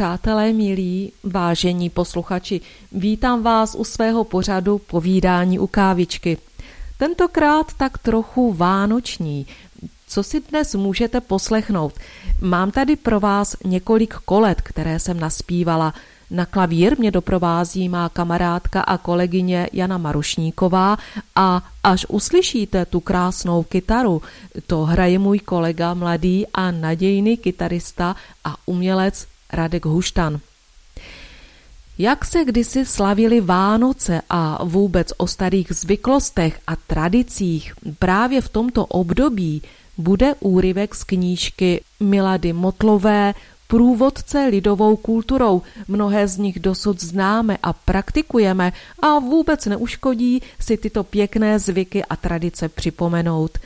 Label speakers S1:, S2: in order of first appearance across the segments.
S1: Přátelé milí, vážení posluchači, vítám vás u svého pořadu Povídání u kávičky. Tentokrát tak trochu vánoční. Co si dnes můžete poslechnout? Mám tady pro vás několik kolet, které jsem naspívala. Na klavír mě doprovází má kamarádka a kolegyně Jana Marušníková a až uslyšíte tu krásnou kytaru, to hraje můj kolega mladý a nadějný kytarista a umělec Radek Huštan. Jak se kdysi slavili Vánoce a vůbec o starých zvyklostech a tradicích právě v tomto období bude úryvek z knížky Milady Motlové průvodce lidovou kulturou. Mnohé z nich dosud známe a praktikujeme a vůbec neuškodí si tyto pěkné zvyky a tradice připomenout.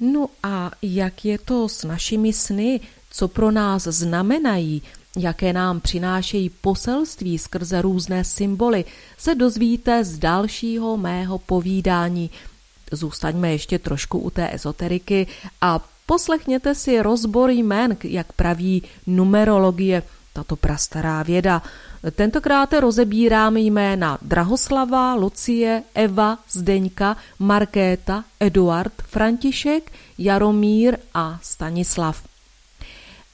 S1: No a jak je to s našimi sny, co pro nás znamenají, jaké nám přinášejí poselství skrze různé symboly, se dozvíte z dalšího mého povídání. Zůstaňme ještě trošku u té ezoteriky a poslechněte si rozbor jmén, jak praví numerologie, tato prastará věda. Tentokrát rozebírám jména Drahoslava, Lucie, Eva, Zdeňka, Markéta, Eduard, František, Jaromír a Stanislav.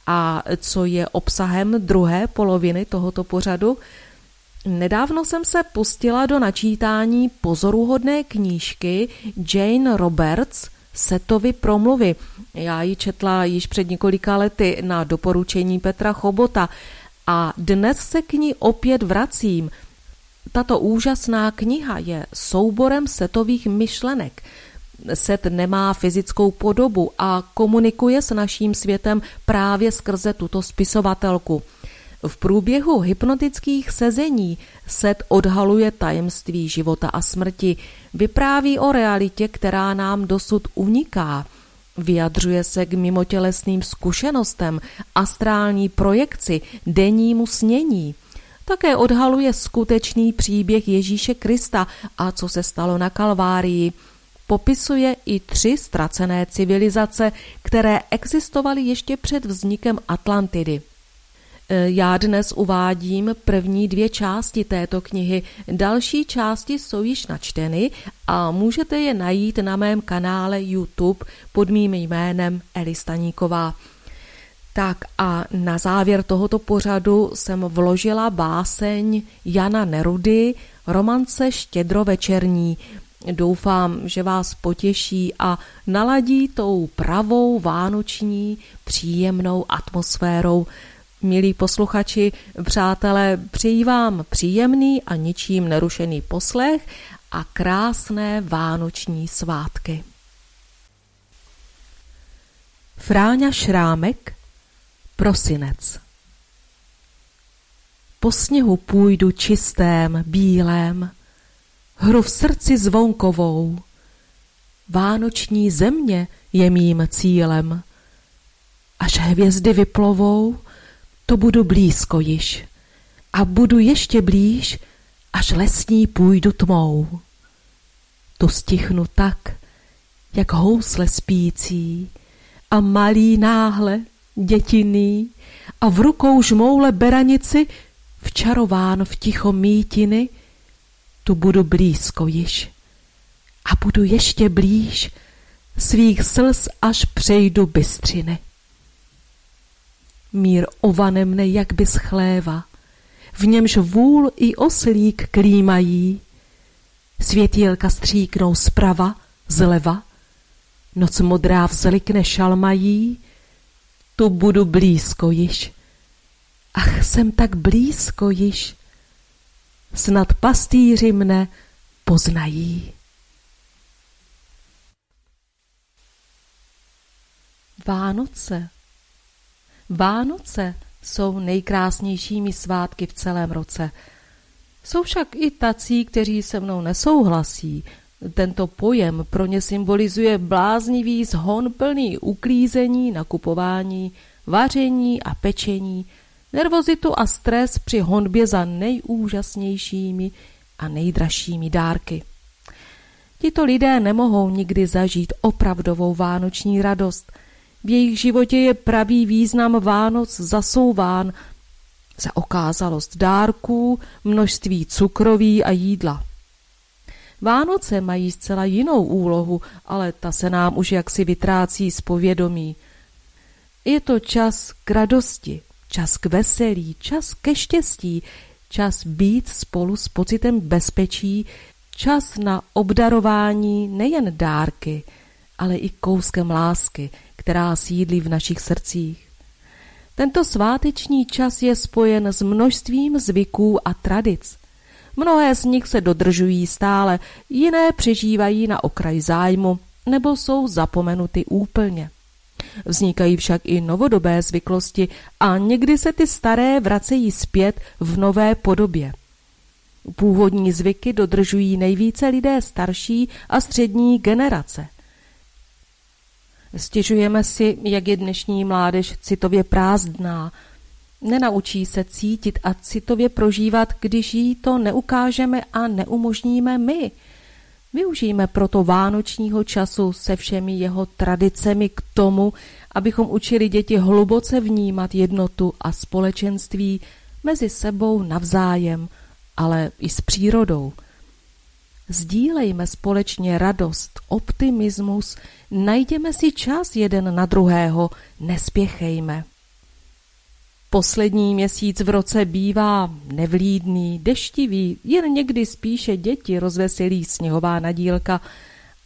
S1: A co je obsahem druhé poloviny tohoto pořadu? Nedávno jsem se pustila do načítání pozoruhodné knížky Jane Roberts Setovy promluvy. Já ji četla již před několika lety na doporučení Petra Chobota a dnes se k ní opět vracím. Tato úžasná kniha je souborem setových myšlenek – set nemá fyzickou podobu a komunikuje s naším světem právě skrze tuto spisovatelku. V průběhu hypnotických sezení set odhaluje tajemství života a smrti, vypráví o realitě, která nám dosud uniká. Vyjadřuje se k mimotělesným zkušenostem, astrální projekci, dennímu snění. Také odhaluje skutečný příběh Ježíše Krista a co se stalo na Kalvárii – popisuje i tři ztracené civilizace, které existovaly ještě před vznikem Atlantidy. E, já dnes uvádím první dvě části této knihy, další části jsou již načteny a můžete je najít na mém kanále YouTube pod mým jménem Eli Staníková. Tak a na závěr tohoto pořadu jsem vložila báseň Jana Nerudy, romance Štědrovečerní, Doufám, že vás potěší a naladí tou pravou vánoční příjemnou atmosférou. Milí posluchači, přátelé, přeji vám příjemný a ničím nerušený poslech a krásné vánoční svátky. Fráňa Šrámek Prosinec Po sněhu půjdu čistém, bílém, hru v srdci zvonkovou. Vánoční země je mým cílem. Až hvězdy vyplovou, to budu blízko již. A budu ještě blíž, až lesní půjdu tmou. Tu stichnu tak, jak housle spící, a malý náhle, dětiný, a v rukou žmoule beranici, včarován v ticho mítiny, tu budu blízko již. A budu ještě blíž svých slz, až přejdu bystřiny. Mír ovane mne jak by schléva, v němž vůl i oslík klímají, světílka stříknou zprava, zleva, noc modrá vzlikne šalmají, tu budu blízko již. Ach, jsem tak blízko již, snad pastýři mne poznají. Vánoce. Vánoce jsou nejkrásnějšími svátky v celém roce. Jsou však i tací, kteří se mnou nesouhlasí. Tento pojem pro ně symbolizuje bláznivý zhon plný uklízení, nakupování, vaření a pečení, nervozitu a stres při honbě za nejúžasnějšími a nejdražšími dárky. Tito lidé nemohou nikdy zažít opravdovou vánoční radost. V jejich životě je pravý význam Vánoc zasouván za okázalost dárků, množství cukroví a jídla. Vánoce mají zcela jinou úlohu, ale ta se nám už jaksi vytrácí z povědomí. Je to čas k radosti, čas k veselí, čas ke štěstí, čas být spolu s pocitem bezpečí, čas na obdarování nejen dárky, ale i kouskem lásky, která sídlí v našich srdcích. Tento sváteční čas je spojen s množstvím zvyků a tradic. Mnohé z nich se dodržují stále, jiné přežívají na okraj zájmu nebo jsou zapomenuty úplně. Vznikají však i novodobé zvyklosti a někdy se ty staré vracejí zpět v nové podobě. Původní zvyky dodržují nejvíce lidé starší a střední generace. Stěžujeme si, jak je dnešní mládež citově prázdná. Nenaučí se cítit a citově prožívat, když jí to neukážeme a neumožníme my – Využijeme proto vánočního času se všemi jeho tradicemi k tomu, abychom učili děti hluboce vnímat jednotu a společenství mezi sebou navzájem, ale i s přírodou. Sdílejme společně radost, optimismus, najděme si čas jeden na druhého, nespěchejme. Poslední měsíc v roce bývá nevlídný, deštivý, jen někdy spíše děti rozveselí sněhová nadílka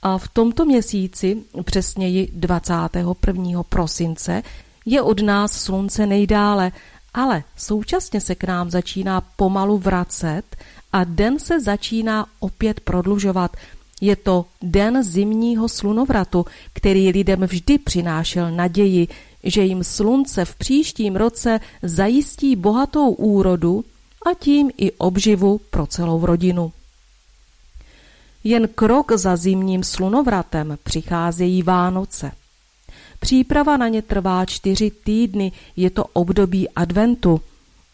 S1: a v tomto měsíci, přesněji 21. prosince, je od nás slunce nejdále, ale současně se k nám začíná pomalu vracet a den se začíná opět prodlužovat. Je to den zimního slunovratu, který lidem vždy přinášel naději, že jim slunce v příštím roce zajistí bohatou úrodu a tím i obživu pro celou rodinu. Jen krok za zimním slunovratem přicházejí Vánoce. Příprava na ně trvá čtyři týdny, je to období adventu.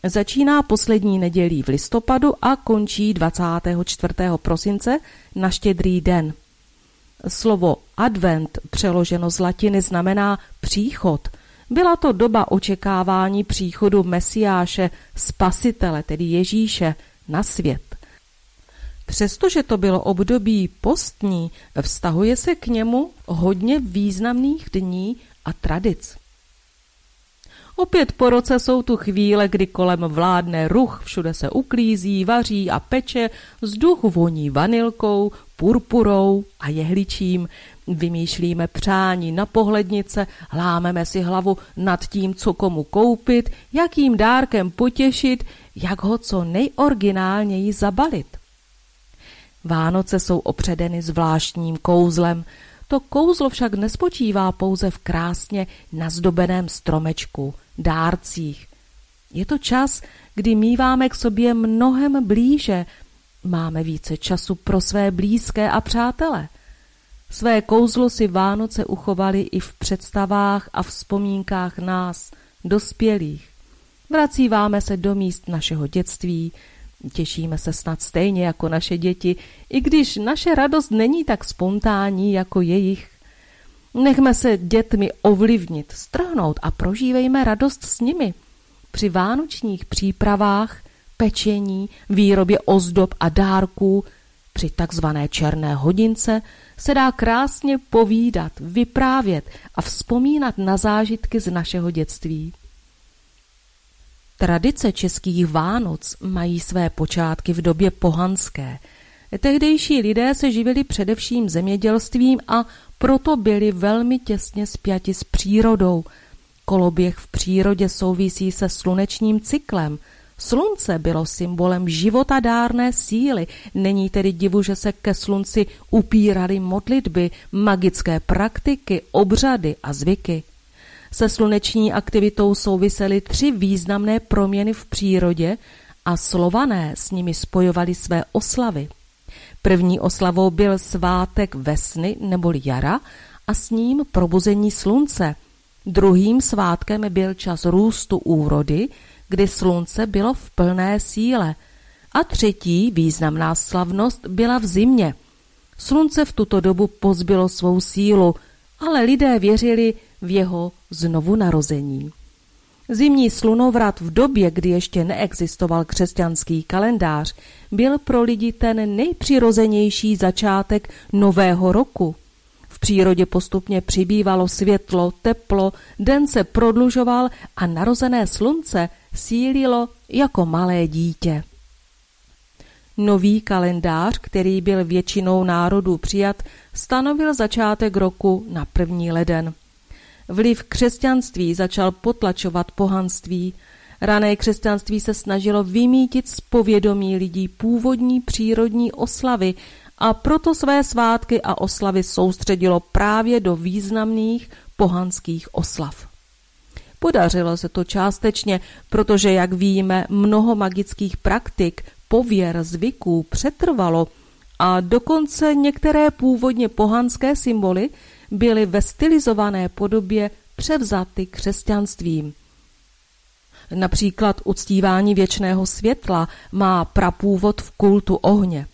S1: Začíná poslední nedělí v listopadu a končí 24. prosince na štědrý den. Slovo advent přeloženo z latiny znamená příchod. Byla to doba očekávání příchodu Mesiáše, spasitele, tedy Ježíše, na svět. Přestože to bylo období postní, vztahuje se k němu hodně významných dní a tradic. Opět po roce jsou tu chvíle, kdy kolem vládne ruch, všude se uklízí, vaří a peče, vzduch voní vanilkou, purpurou a jehličím. Vymýšlíme přání na pohlednice, lámeme si hlavu nad tím, co komu koupit, jakým dárkem potěšit, jak ho co nejoriginálněji zabalit. Vánoce jsou opředeny zvláštním kouzlem, to kouzlo však nespočívá pouze v krásně nazdobeném stromečku, dárcích. Je to čas, kdy míváme k sobě mnohem blíže, máme více času pro své blízké a přátele. Své kouzlo si Vánoce uchovali i v představách a vzpomínkách nás, dospělých. Vracíváme se do míst našeho dětství, Těšíme se snad stejně jako naše děti, i když naše radost není tak spontánní jako jejich. Nechme se dětmi ovlivnit, strhnout a prožívejme radost s nimi. Při vánočních přípravách, pečení, výrobě ozdob a dárků, při takzvané černé hodince se dá krásně povídat, vyprávět a vzpomínat na zážitky z našeho dětství. Tradice českých Vánoc mají své počátky v době pohanské. Tehdejší lidé se živili především zemědělstvím a proto byli velmi těsně spjati s přírodou. Koloběh v přírodě souvisí se slunečním cyklem. Slunce bylo symbolem životadárné síly, není tedy divu, že se ke slunci upíraly modlitby, magické praktiky, obřady a zvyky. Se sluneční aktivitou souvisely tři významné proměny v přírodě a slované s nimi spojovali své oslavy. První oslavou byl svátek vesny neboli jara a s ním probuzení slunce. Druhým svátkem byl čas růstu úrody, kdy slunce bylo v plné síle. A třetí významná slavnost byla v zimě. Slunce v tuto dobu pozbylo svou sílu, ale lidé věřili v jeho znovu narození. Zimní slunovrat v době, kdy ještě neexistoval křesťanský kalendář, byl pro lidi ten nejpřirozenější začátek nového roku. V přírodě postupně přibývalo světlo, teplo, den se prodlužoval a narozené slunce sílilo jako malé dítě. Nový kalendář, který byl většinou národů přijat, stanovil začátek roku na první leden. Vliv křesťanství začal potlačovat pohanství. Rané křesťanství se snažilo vymítit z povědomí lidí původní přírodní oslavy a proto své svátky a oslavy soustředilo právě do významných pohanských oslav. Podařilo se to částečně, protože, jak víme, mnoho magických praktik, pověr, zvyků přetrvalo a dokonce některé původně pohanské symboly byly ve stylizované podobě převzaty křesťanstvím. Například uctívání věčného světla má prapůvod v kultu ohně.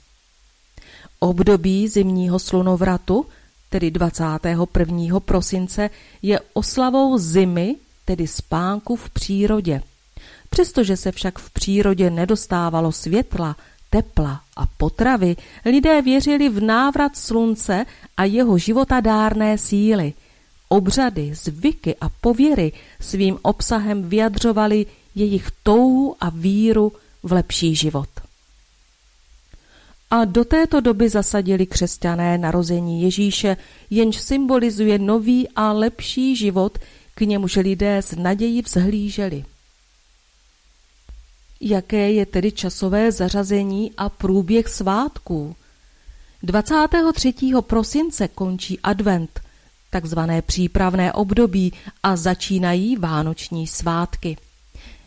S1: Období zimního slunovratu, tedy 21. prosince, je oslavou zimy, tedy spánku v přírodě. Přestože se však v přírodě nedostávalo světla, tepla a potravy, lidé věřili v návrat slunce a jeho životadárné síly. Obřady, zvyky a pověry svým obsahem vyjadřovali jejich touhu a víru v lepší život. A do této doby zasadili křesťané narození Ježíše, jenž symbolizuje nový a lepší život, k němuž lidé s nadějí vzhlíželi. Jaké je tedy časové zařazení a průběh svátků? 23. prosince končí advent, takzvané přípravné období a začínají vánoční svátky.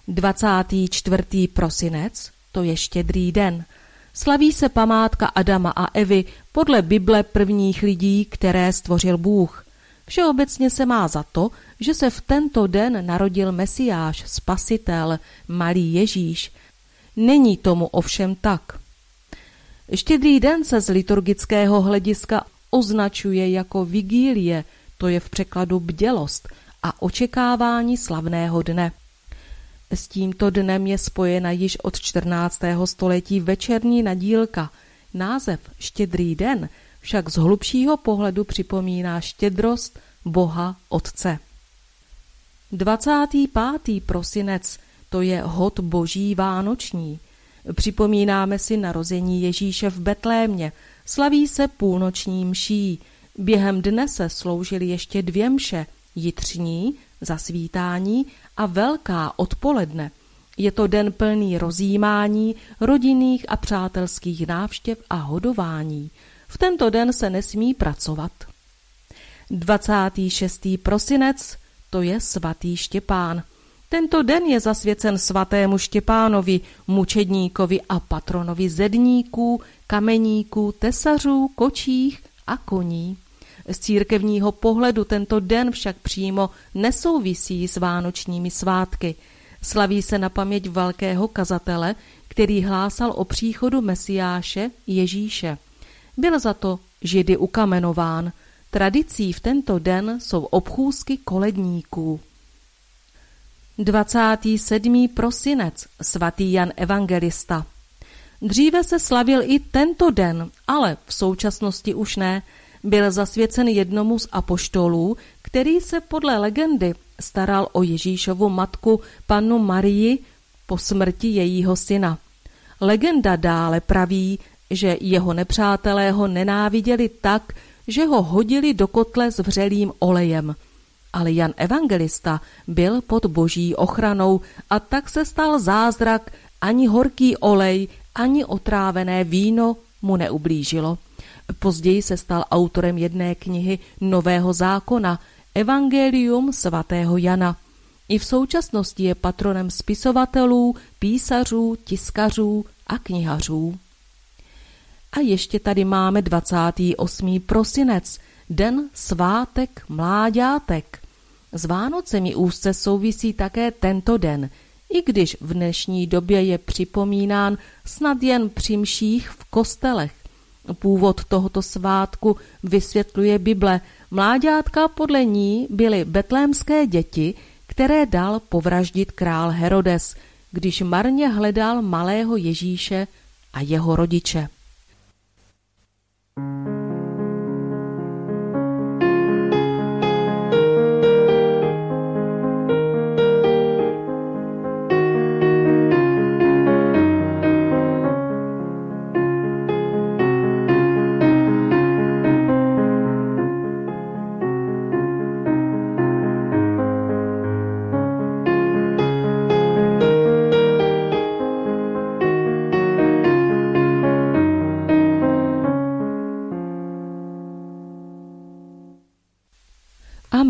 S1: 24. prosinec, to je štědrý den, slaví se památka Adama a Evy podle Bible prvních lidí, které stvořil Bůh. Všeobecně se má za to, že se v tento den narodil Mesiáš, spasitel, malý Ježíš. Není tomu ovšem tak. Štědrý den se z liturgického hlediska označuje jako vigílie, to je v překladu bdělost a očekávání slavného dne. S tímto dnem je spojena již od 14. století večerní nadílka. Název Štědrý den však z hlubšího pohledu připomíná štědrost Boha Otce. 25. prosinec to je hod boží vánoční. Připomínáme si narození Ježíše v Betlémě, slaví se půlnoční mší. Během dne se sloužily ještě dvě mše, jitřní, zasvítání a velká odpoledne. Je to den plný rozjímání, rodinných a přátelských návštěv a hodování. V tento den se nesmí pracovat. 26. prosinec to je svatý Štěpán. Tento den je zasvěcen svatému Štěpánovi, mučedníkovi a patronovi zedníků, kameníků, tesařů, kočích a koní. Z církevního pohledu tento den však přímo nesouvisí s vánočními svátky. Slaví se na paměť velkého kazatele, který hlásal o příchodu Mesiáše Ježíše. Byl za to židy ukamenován – Tradicí v tento den jsou obchůzky koledníků. 27. prosinec svatý Jan Evangelista Dříve se slavil i tento den, ale v současnosti už ne. Byl zasvěcen jednomu z apoštolů, který se podle legendy staral o Ježíšovu matku, pannu Marii, po smrti jejího syna. Legenda dále praví, že jeho nepřátelé ho nenáviděli tak, že ho hodili do kotle s vřelým olejem. Ale Jan Evangelista byl pod boží ochranou a tak se stal zázrak, ani horký olej, ani otrávené víno mu neublížilo. Později se stal autorem jedné knihy Nového zákona, Evangelium svatého Jana. I v současnosti je patronem spisovatelů, písařů, tiskařů a knihařů. A ještě tady máme 28. prosinec, den svátek mláďátek. S Vánocemi úzce souvisí také tento den, i když v dnešní době je připomínán snad jen při mších v kostelech. Původ tohoto svátku vysvětluje Bible. Mláďátka podle ní byly betlémské děti, které dal povraždit král Herodes, když marně hledal malého Ježíše a jeho rodiče. A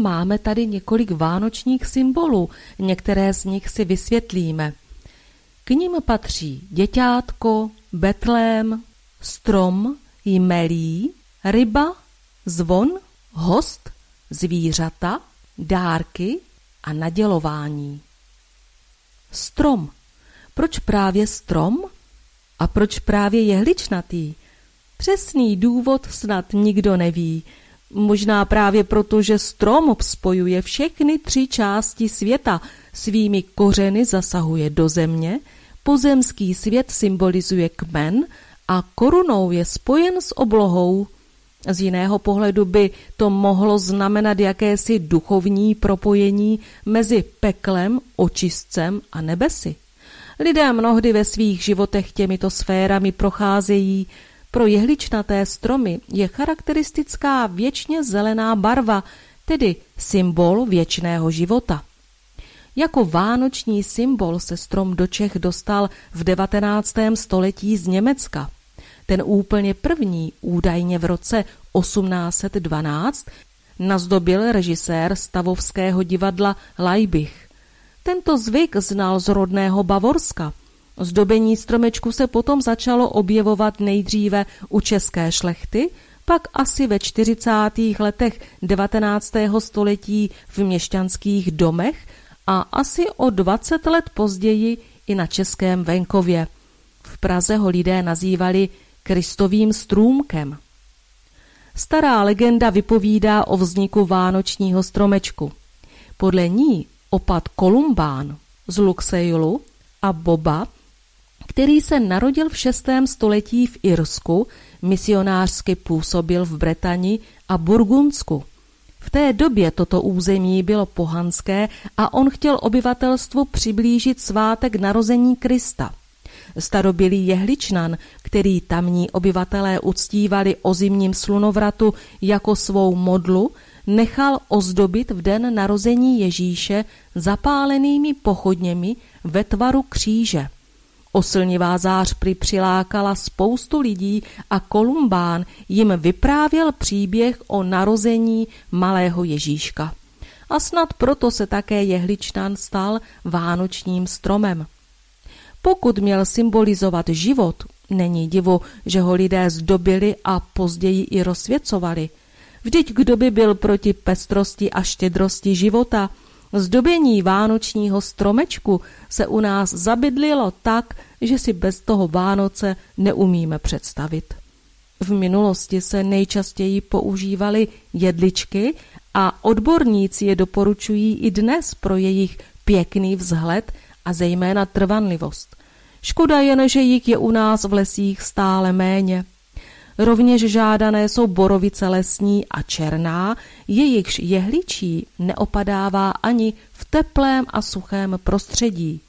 S1: máme tady několik vánočních symbolů, některé z nich si vysvětlíme. K ním patří děťátko, betlém, strom, jmelí, ryba, zvon, host, zvířata, dárky a nadělování. Strom. Proč právě strom? A proč právě jehličnatý? Přesný důvod snad nikdo neví, Možná právě proto, že strom spojuje všechny tři části světa, svými kořeny zasahuje do země, pozemský svět symbolizuje kmen a korunou je spojen s oblohou. Z jiného pohledu by to mohlo znamenat jakési duchovní propojení mezi peklem, očistcem a nebesy. Lidé mnohdy ve svých životech těmito sférami procházejí, pro jehličnaté stromy je charakteristická věčně zelená barva, tedy symbol věčného života. Jako vánoční symbol se strom do Čech dostal v 19. století z Německa. Ten úplně první, údajně v roce 1812, nazdobil režisér stavovského divadla Leibich. Tento zvyk znal z rodného Bavorska – Zdobení stromečku se potom začalo objevovat nejdříve u české šlechty, pak asi ve 40. letech 19. století v měšťanských domech a asi o 20 let později i na českém venkově. V Praze ho lidé nazývali Kristovým strůmkem. Stará legenda vypovídá o vzniku vánočního stromečku. Podle ní opad Kolumbán z Luxejlu a Boba který se narodil v 6. století v Irsku, misionářsky působil v Bretani a Burgundsku. V té době toto území bylo pohanské a on chtěl obyvatelstvu přiblížit svátek narození Krista. Starobilý jehličnan, který tamní obyvatelé uctívali o zimním slunovratu jako svou modlu, nechal ozdobit v den narození Ježíše zapálenými pochodněmi ve tvaru kříže. Oslnivá zář prý přilákala spoustu lidí a Kolumbán jim vyprávěl příběh o narození malého Ježíška. A snad proto se také jehličnan stal vánočním stromem. Pokud měl symbolizovat život, není divu, že ho lidé zdobili a později i rozsvěcovali. Vždyť kdo by byl proti pestrosti a štědrosti života – Zdobění vánočního stromečku se u nás zabydlilo tak, že si bez toho Vánoce neumíme představit. V minulosti se nejčastěji používaly jedličky a odborníci je doporučují i dnes pro jejich pěkný vzhled a zejména trvanlivost. Škoda jen, že jich je u nás v lesích stále méně. Rovněž žádané jsou borovice lesní a černá, jejichž jehličí neopadává ani v teplém a suchém prostředí.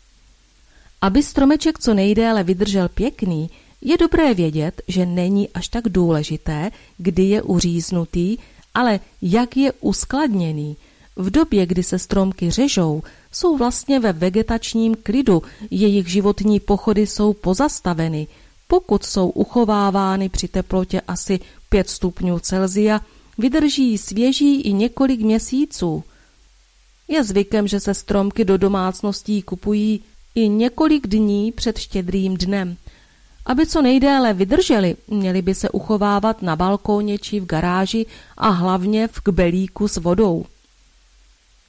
S1: Aby stromeček co nejdéle vydržel pěkný, je dobré vědět, že není až tak důležité, kdy je uříznutý, ale jak je uskladněný. V době, kdy se stromky řežou, jsou vlastně ve vegetačním klidu, jejich životní pochody jsou pozastaveny – pokud jsou uchovávány při teplotě asi 5 stupňů Celzia, vydrží svěží i několik měsíců. Je zvykem, že se stromky do domácností kupují i několik dní před štědrým dnem. Aby co nejdéle vydrželi, měli by se uchovávat na balkóně či v garáži a hlavně v kbelíku s vodou.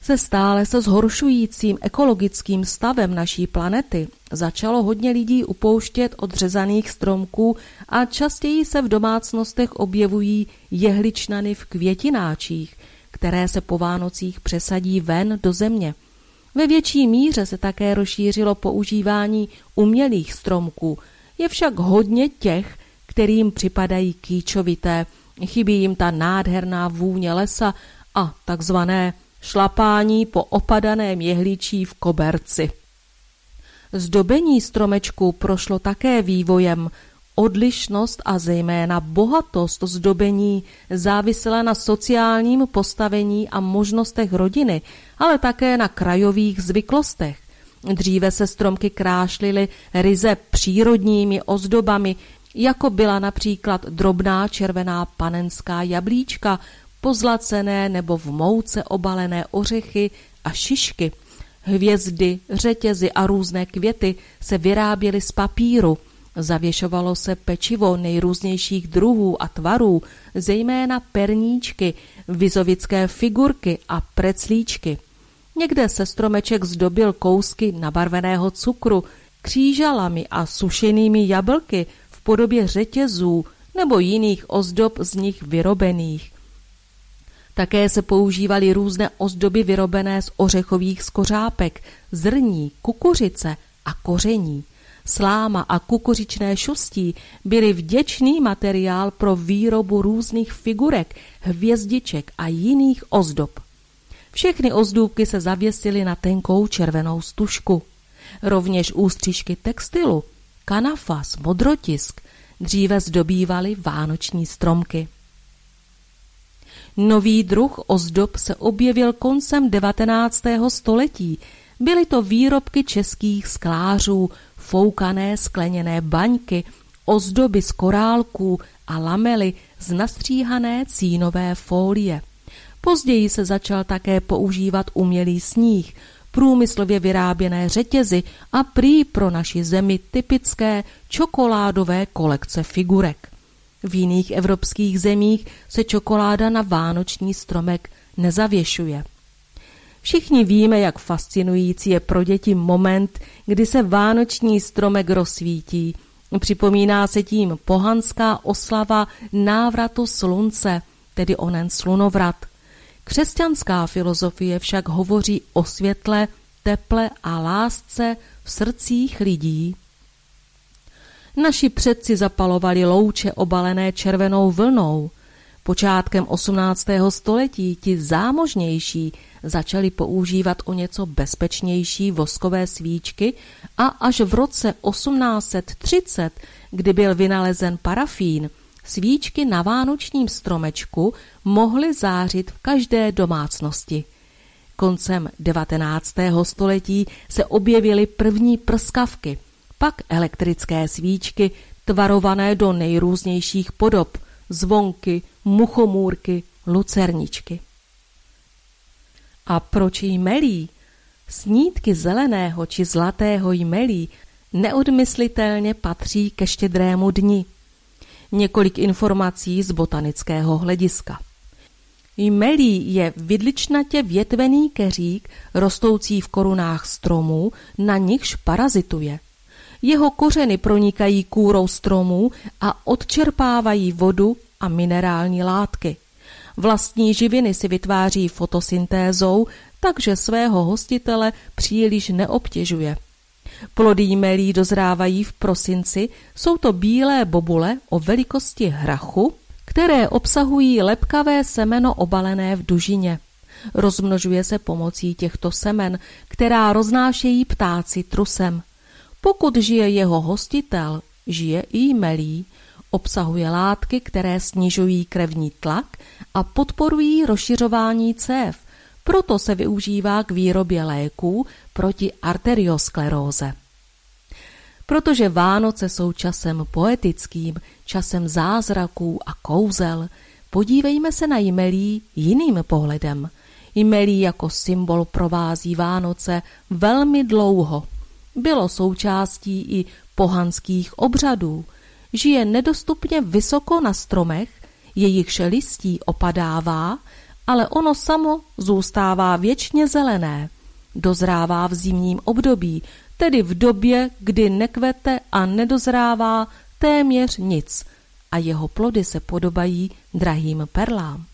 S1: Se stále se zhoršujícím ekologickým stavem naší planety začalo hodně lidí upouštět od řezaných stromků a častěji se v domácnostech objevují jehličnany v květináčích, které se po Vánocích přesadí ven do země. Ve větší míře se také rozšířilo používání umělých stromků. Je však hodně těch, kterým připadají kýčovité. Chybí jim ta nádherná vůně lesa a takzvané šlapání po opadaném jehličí v koberci. Zdobení stromečku prošlo také vývojem. Odlišnost a zejména bohatost zdobení závisela na sociálním postavení a možnostech rodiny, ale také na krajových zvyklostech. Dříve se stromky krášlily ryze přírodními ozdobami, jako byla například drobná červená panenská jablíčka, pozlacené nebo v mouce obalené ořechy a šišky. Hvězdy, řetězy a různé květy se vyráběly z papíru. Zavěšovalo se pečivo nejrůznějších druhů a tvarů, zejména perníčky, vizovické figurky a preclíčky. Někde se stromeček zdobil kousky nabarveného cukru, křížalami a sušenými jablky v podobě řetězů nebo jiných ozdob z nich vyrobených. Také se používaly různé ozdoby vyrobené z ořechových skořápek, zrní, kukuřice a koření. Sláma a kukuřičné šustí byly vděčný materiál pro výrobu různých figurek, hvězdiček a jiných ozdob. Všechny ozdůbky se zavěsily na tenkou červenou stužku. Rovněž ústřižky textilu, kanafas, modrotisk dříve zdobývaly vánoční stromky. Nový druh ozdob se objevil koncem 19. století. Byly to výrobky českých sklářů, foukané skleněné baňky, ozdoby z korálků a lamely z nastříhané cínové fólie. Později se začal také používat umělý sníh, průmyslově vyráběné řetězy a prý pro naši zemi typické čokoládové kolekce figurek. V jiných evropských zemích se čokoláda na vánoční stromek nezavěšuje. Všichni víme, jak fascinující je pro děti moment, kdy se vánoční stromek rozsvítí. Připomíná se tím pohanská oslava návratu slunce, tedy onen slunovrat. Křesťanská filozofie však hovoří o světle, teple a lásce v srdcích lidí. Naši předci zapalovali louče obalené červenou vlnou. Počátkem 18. století ti zámožnější začali používat o něco bezpečnější voskové svíčky a až v roce 1830, kdy byl vynalezen parafín, svíčky na vánočním stromečku mohly zářit v každé domácnosti. Koncem 19. století se objevily první prskavky – pak elektrické svíčky tvarované do nejrůznějších podob, zvonky, muchomůrky, lucerničky. A proč jmelí? Snídky zeleného či zlatého jmelí neodmyslitelně patří ke štědrému dni. Několik informací z botanického hlediska. Jmelí je vidličnatě větvený keřík, rostoucí v korunách stromů, na nichž parazituje – jeho kořeny pronikají kůrou stromů a odčerpávají vodu a minerální látky. Vlastní živiny si vytváří fotosyntézou, takže svého hostitele příliš neobtěžuje. Plody jmelí dozrávají v prosinci, jsou to bílé bobule o velikosti hrachu, které obsahují lepkavé semeno obalené v dužině. Rozmnožuje se pomocí těchto semen, která roznášejí ptáci trusem. Pokud žije jeho hostitel, žije i melí, obsahuje látky, které snižují krevní tlak a podporují rozšiřování cév, proto se využívá k výrobě léků proti arterioskleróze. Protože Vánoce jsou časem poetickým, časem zázraků a kouzel, podívejme se na jmelí jiným pohledem. Jmelí jako symbol provází Vánoce velmi dlouho – bylo součástí i pohanských obřadů. Žije nedostupně vysoko na stromech, jejichž listí opadává, ale ono samo zůstává věčně zelené. Dozrává v zimním období, tedy v době, kdy nekvete a nedozrává téměř nic a jeho plody se podobají drahým perlám.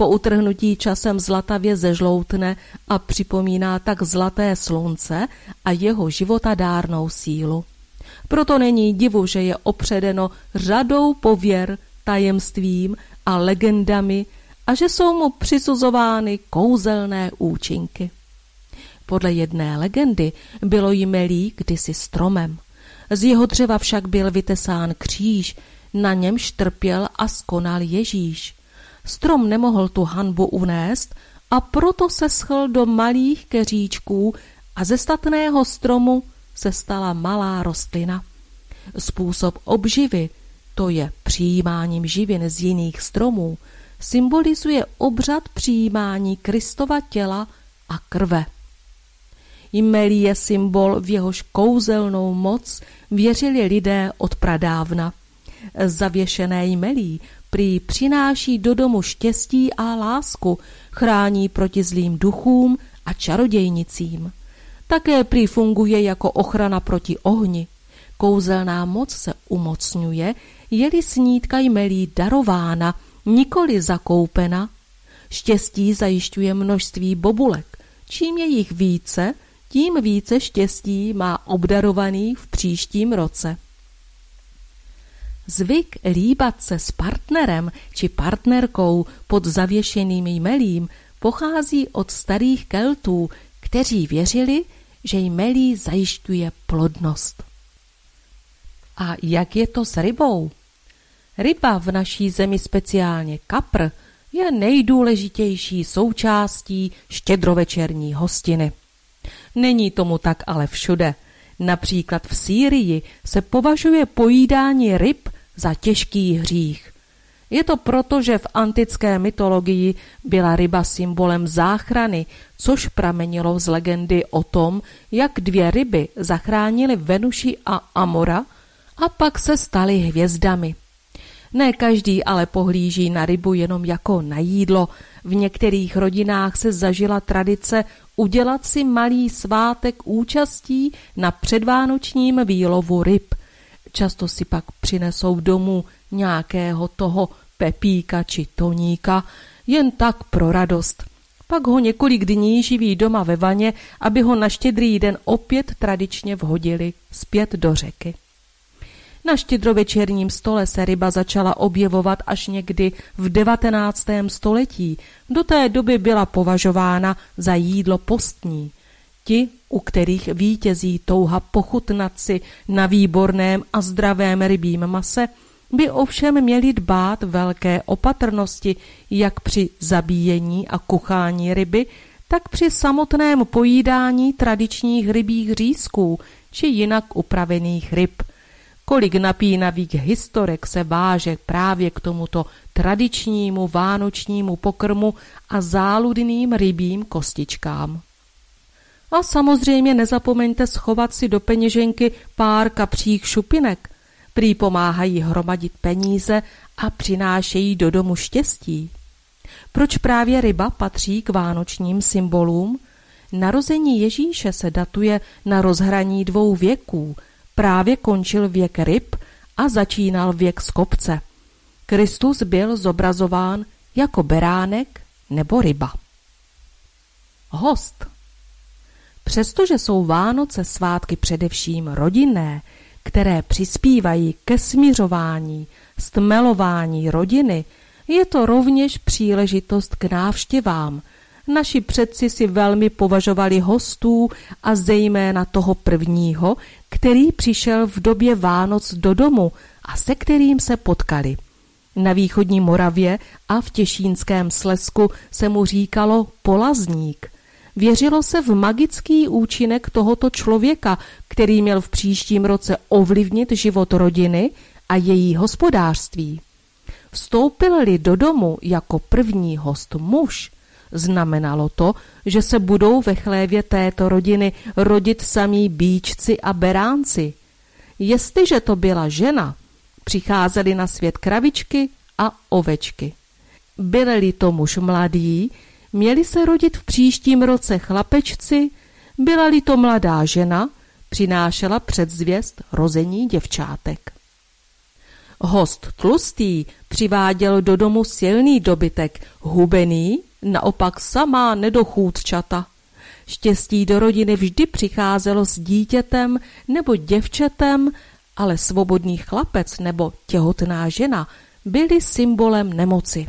S1: Po utrhnutí časem zlatavě zežloutne a připomíná tak zlaté slunce a jeho životadárnou sílu. Proto není divu, že je opředeno řadou pověr, tajemstvím a legendami a že jsou mu přisuzovány kouzelné účinky. Podle jedné legendy bylo jmelí kdysi stromem. Z jeho dřeva však byl vytesán kříž, na němž trpěl a skonal Ježíš. Strom nemohl tu hanbu unést a proto se schl do malých keříčků a ze statného stromu se stala malá rostlina. Způsob obživy, to je přijímáním živin z jiných stromů, symbolizuje obřad přijímání Kristova těla a krve. Jmelí je symbol, v jehož kouzelnou moc věřili lidé od pradávna. Zavěšené jmelí prý přináší do domu štěstí a lásku, chrání proti zlým duchům a čarodějnicím. Také prý funguje jako ochrana proti ohni. Kouzelná moc se umocňuje, je-li snídka jmelí darována, nikoli zakoupena. Štěstí zajišťuje množství bobulek. Čím je jich více, tím více štěstí má obdarovaný v příštím roce. Zvyk líbat se s partnerem či partnerkou pod zavěšeným jmelím pochází od starých Keltů, kteří věřili, že jmelí zajišťuje plodnost. A jak je to s rybou? Ryba v naší zemi speciálně kapr je nejdůležitější součástí štědrovečerní hostiny. Není tomu tak ale všude. Například v Sýrii se považuje pojídání ryb za těžký hřích. Je to proto, že v antické mytologii byla ryba symbolem záchrany, což pramenilo z legendy o tom, jak dvě ryby zachránily Venuši a Amora a pak se staly hvězdami. Ne každý ale pohlíží na rybu jenom jako na jídlo. V některých rodinách se zažila tradice udělat si malý svátek účastí na předvánočním výlovu ryb. Často si pak přinesou domů nějakého toho pepíka či toníka, jen tak pro radost. Pak ho několik dní živí doma ve vaně, aby ho na štědrý den opět tradičně vhodili zpět do řeky. Na štědrovečerním stole se ryba začala objevovat až někdy v 19. století. Do té doby byla považována za jídlo postní. Ti, u kterých vítězí touha pochutnat si na výborném a zdravém rybím mase, by ovšem měli dbát velké opatrnosti jak při zabíjení a kuchání ryby, tak při samotném pojídání tradičních rybích řízků či jinak upravených ryb – kolik napínavých historek se váže právě k tomuto tradičnímu vánočnímu pokrmu a záludným rybím kostičkám. A samozřejmě nezapomeňte schovat si do peněženky pár kapřích šupinek. Prý pomáhají hromadit peníze a přinášejí do domu štěstí. Proč právě ryba patří k vánočním symbolům? Narození Ježíše se datuje na rozhraní dvou věků – právě končil věk ryb a začínal věk skopce. Kristus byl zobrazován jako beránek nebo ryba. Host Přestože jsou Vánoce svátky především rodinné, které přispívají ke směřování, stmelování rodiny, je to rovněž příležitost k návštěvám. Naši předci si velmi považovali hostů a zejména toho prvního, který přišel v době Vánoc do domu a se kterým se potkali. Na východní Moravě a v Těšínském Slesku se mu říkalo polazník. Věřilo se v magický účinek tohoto člověka, který měl v příštím roce ovlivnit život rodiny a její hospodářství. Vstoupil-li do domu jako první host muž, Znamenalo to, že se budou ve chlévě této rodiny rodit samí bíčci a beránci. Jestliže to byla žena, přicházely na svět kravičky a ovečky. Byli to muž mladý, měli se rodit v příštím roce chlapečci, byla-li to mladá žena, přinášela předzvěst rození děvčátek. Host tlustý přiváděl do domu silný dobytek, hubený, naopak samá nedochůdčata. Štěstí do rodiny vždy přicházelo s dítětem nebo děvčetem, ale svobodný chlapec nebo těhotná žena byli symbolem nemoci.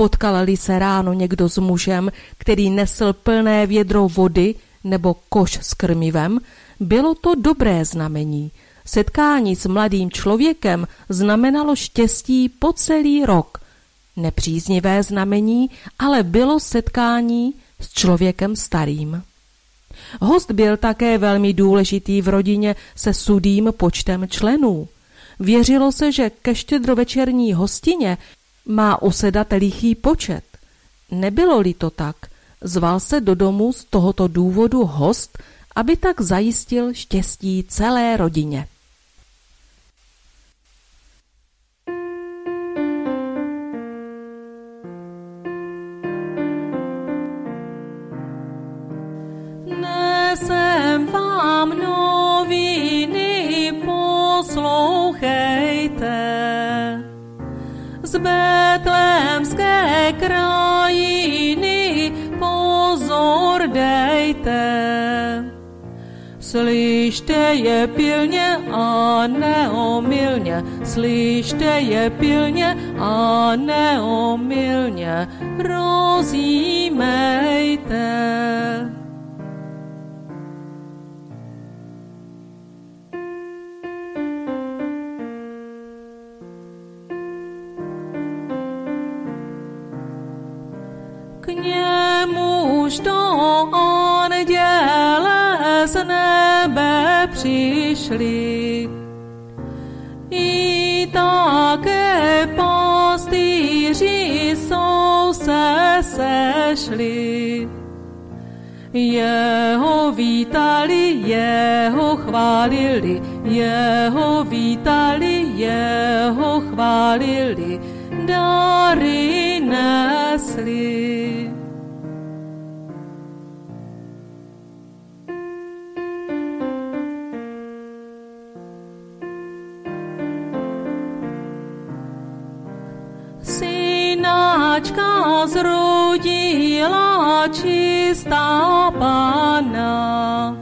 S1: Potkal-li se ráno někdo s mužem, který nesl plné vědro vody nebo koš s krmivem, bylo to dobré znamení. Setkání s mladým člověkem znamenalo štěstí po celý rok. Nepříznivé znamení ale bylo setkání s člověkem starým. Host byl také velmi důležitý v rodině se sudým počtem členů. Věřilo se, že ke štědrovečerní hostině má usedat lichý počet. Nebylo-li to tak, zval se do domu z tohoto důvodu host, aby tak zajistil štěstí celé rodině.
S2: Betlémské krajiny pozor dejte. Slyšte je pilně a neomylně, slyšte je pilně a neomylně, rozjímejte. Přišli. I také pastýři jsou se sešli. Jeho vítali, jeho chválili, jeho vítali, jeho chválili, dary nesli. Čistá pána.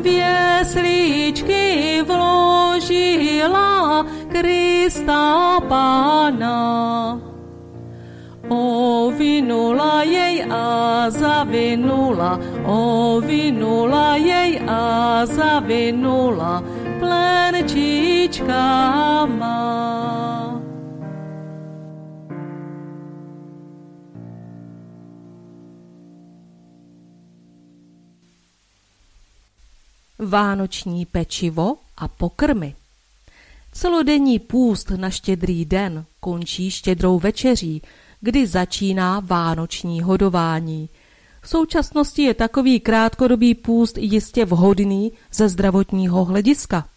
S2: Věsličky vložila Krista pána. Ovinula jej a zavinula, ovinula jej a zavinula, plenčička
S1: vánoční pečivo a pokrmy. Celodenní půst na štědrý den končí štědrou večeří, kdy začíná vánoční hodování. V současnosti je takový krátkodobý půst jistě vhodný ze zdravotního hlediska.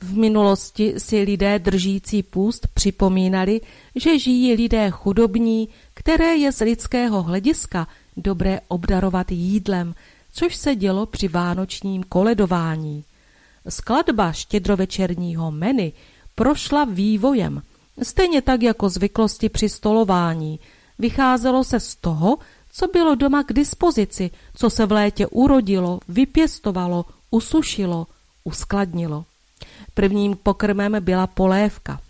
S1: V minulosti si lidé držící půst připomínali, že žijí lidé chudobní, které je z lidského hlediska dobré obdarovat jídlem, což se dělo při vánočním koledování. Skladba štědrovečerního meny prošla vývojem, stejně tak jako zvyklosti při stolování. Vycházelo se z toho, co bylo doma k dispozici, co se v létě urodilo, vypěstovalo, usušilo, uskladnilo. Prvním pokrmem byla polévka.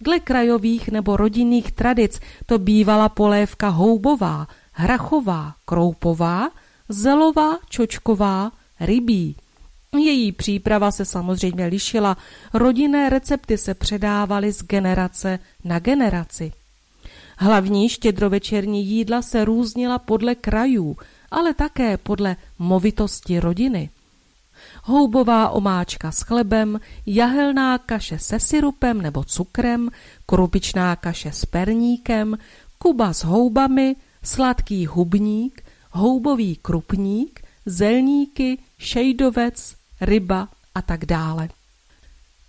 S1: Dle krajových nebo rodinných tradic to bývala polévka houbová, hrachová, kroupová, zelová, čočková, rybí. Její příprava se samozřejmě lišila, rodinné recepty se předávaly z generace na generaci. Hlavní štědrovečerní jídla se různila podle krajů, ale také podle movitosti rodiny. Houbová omáčka s chlebem, jahelná kaše se syrupem nebo cukrem, krupičná kaše s perníkem, kuba s houbami, sladký hubník, houbový krupník, zelníky, šejdovec, ryba a tak dále.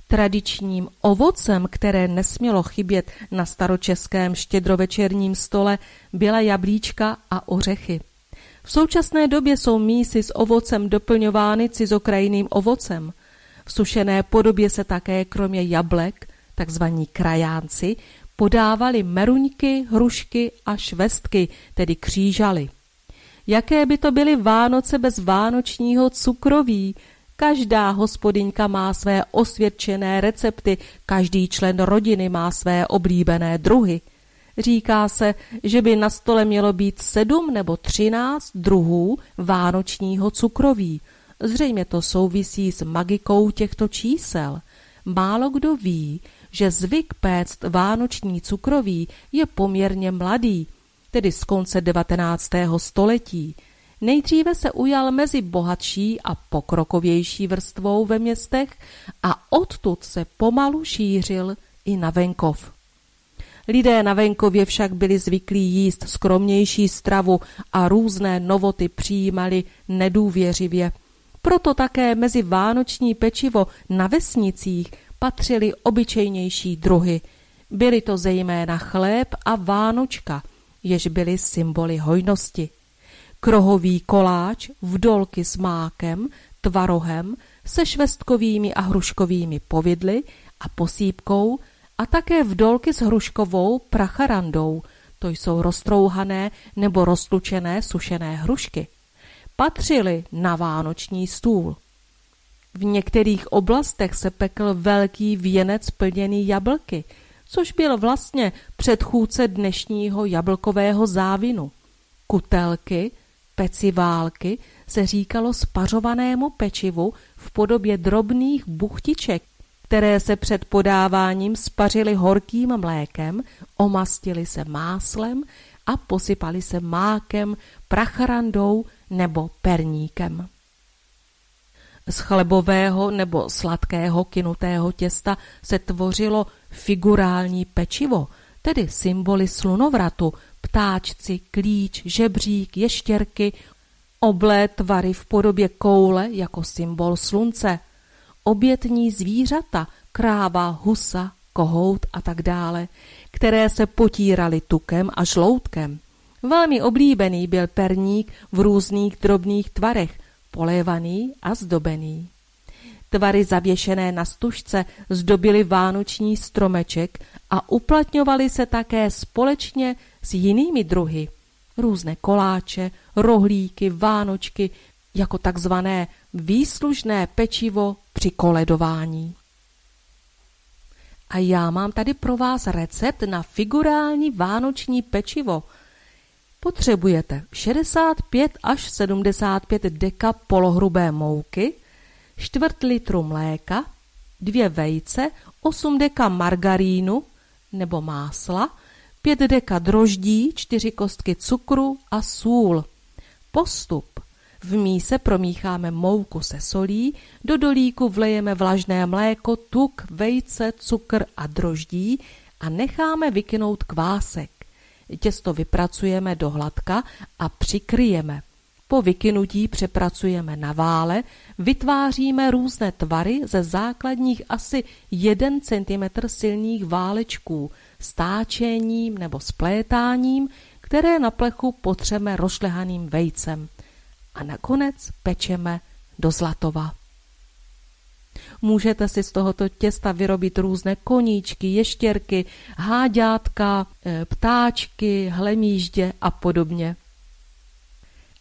S1: Tradičním ovocem, které nesmělo chybět na staročeském štědrovečerním stole, byla jablíčka a ořechy. V současné době jsou mísy s ovocem doplňovány cizokrajným ovocem. V sušené podobě se také kromě jablek, takzvaní krajánci, podávali meruňky, hrušky a švestky, tedy křížaly. Jaké by to byly Vánoce bez vánočního cukroví? Každá hospodyňka má své osvědčené recepty, každý člen rodiny má své oblíbené druhy. Říká se, že by na stole mělo být sedm nebo třináct druhů vánočního cukroví. Zřejmě to souvisí s magikou těchto čísel. Málo kdo ví, že zvyk péct vánoční cukroví je poměrně mladý, tedy z konce 19. století. Nejdříve se ujal mezi bohatší a pokrokovější vrstvou ve městech a odtud se pomalu šířil i na venkov. Lidé na venkově však byli zvyklí jíst skromnější stravu a různé novoty přijímali nedůvěřivě. Proto také mezi vánoční pečivo na vesnicích patřily obyčejnější druhy. Byly to zejména chléb a vánočka, jež byly symboly hojnosti. Krohový koláč, vdolky s mákem, tvarohem, se švestkovými a hruškovými povidly a posípkou a také vdolky s hruškovou pracharandou, to jsou roztrouhané nebo roztlučené sušené hrušky, patřily na vánoční stůl. V některých oblastech se pekl velký věnec plněný jablky, což byl vlastně předchůdce dnešního jablkového závinu. Kutelky, peciválky se říkalo spařovanému pečivu v podobě drobných buchtiček, které se před podáváním spařily horkým mlékem, omastily se máslem a posypali se mákem, prachrandou nebo perníkem. Z chlebového nebo sladkého kinutého těsta se tvořilo figurální pečivo, tedy symboly slunovratu, ptáčci, klíč, žebřík, ještěrky, oblé tvary v podobě koule jako symbol slunce, obětní zvířata, kráva, husa, kohout a tak dále, které se potíraly tukem a žloutkem. Velmi oblíbený byl perník v různých drobných tvarech, polévaný a zdobený. Tvary zavěšené na stužce zdobily vánoční stromeček a uplatňovaly se také společně s jinými druhy. Různé koláče, rohlíky, vánočky, jako takzvané výslužné pečivo při koledování. A já mám tady pro vás recept na figurální vánoční pečivo. Potřebujete 65 až 75 deka polohrubé mouky, čtvrt litru mléka, dvě vejce, 8 deka margarínu nebo másla, 5 deka droždí, 4 kostky cukru a sůl. Postup. V míse promícháme mouku se solí, do dolíku vlejeme vlažné mléko, tuk, vejce, cukr a droždí a necháme vykynout kvásek. Těsto vypracujeme do hladka a přikryjeme. Po vykynutí přepracujeme na vále, vytváříme různé tvary ze základních asi 1 cm silných válečků, stáčením nebo splétáním, které na plechu potřeme rozšlehaným vejcem a nakonec pečeme do zlatova. Můžete si z tohoto těsta vyrobit různé koníčky, ještěrky, háďátka, e, ptáčky, hlemíždě a podobně.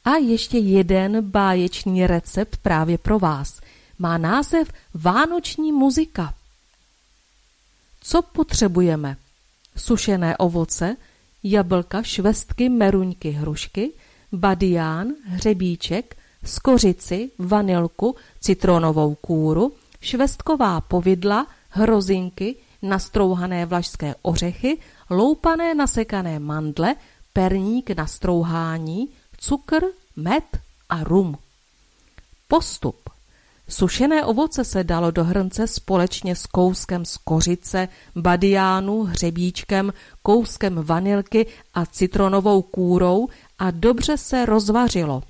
S1: A ještě jeden báječný recept právě pro vás. Má název Vánoční muzika. Co potřebujeme? Sušené ovoce, jablka, švestky, meruňky, hrušky – badián, hřebíček, skořici, vanilku, citronovou kůru, švestková povidla, hrozinky, nastrouhané vlašské ořechy, loupané nasekané mandle, perník na strouhání, cukr, med a rum. Postup. Sušené ovoce se dalo do hrnce společně s kouskem z kořice, badiánu, hřebíčkem, kouskem vanilky a citronovou kůrou a dobře se rozvařilo.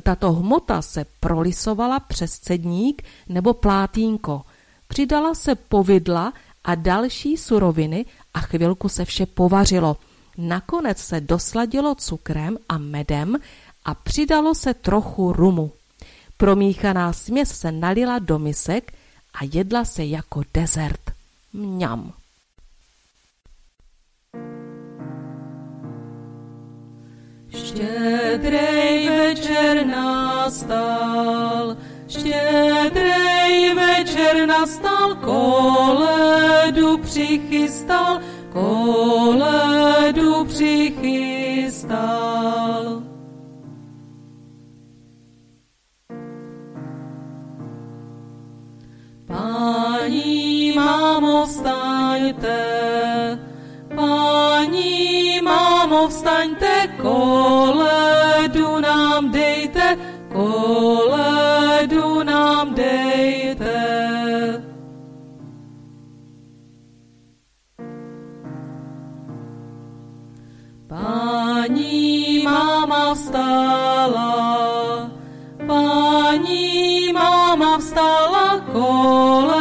S1: Tato hmota se prolisovala přes cedník nebo plátínko. Přidala se povidla a další suroviny a chvilku se vše povařilo. Nakonec se dosladilo cukrem a medem a přidalo se trochu rumu. Promíchaná směs se nalila do misek a jedla se jako dezert. Mňam.
S2: Štědrej večer nastal, štědrej večer nastal, koledu přichystal, koledu přichystal. Páni, mámo, vstaňte, páni, mámo, vstaňte, koledu nám dejte, koledu nám dejte. Páni, máma vstala, páni, máma vstala, koledu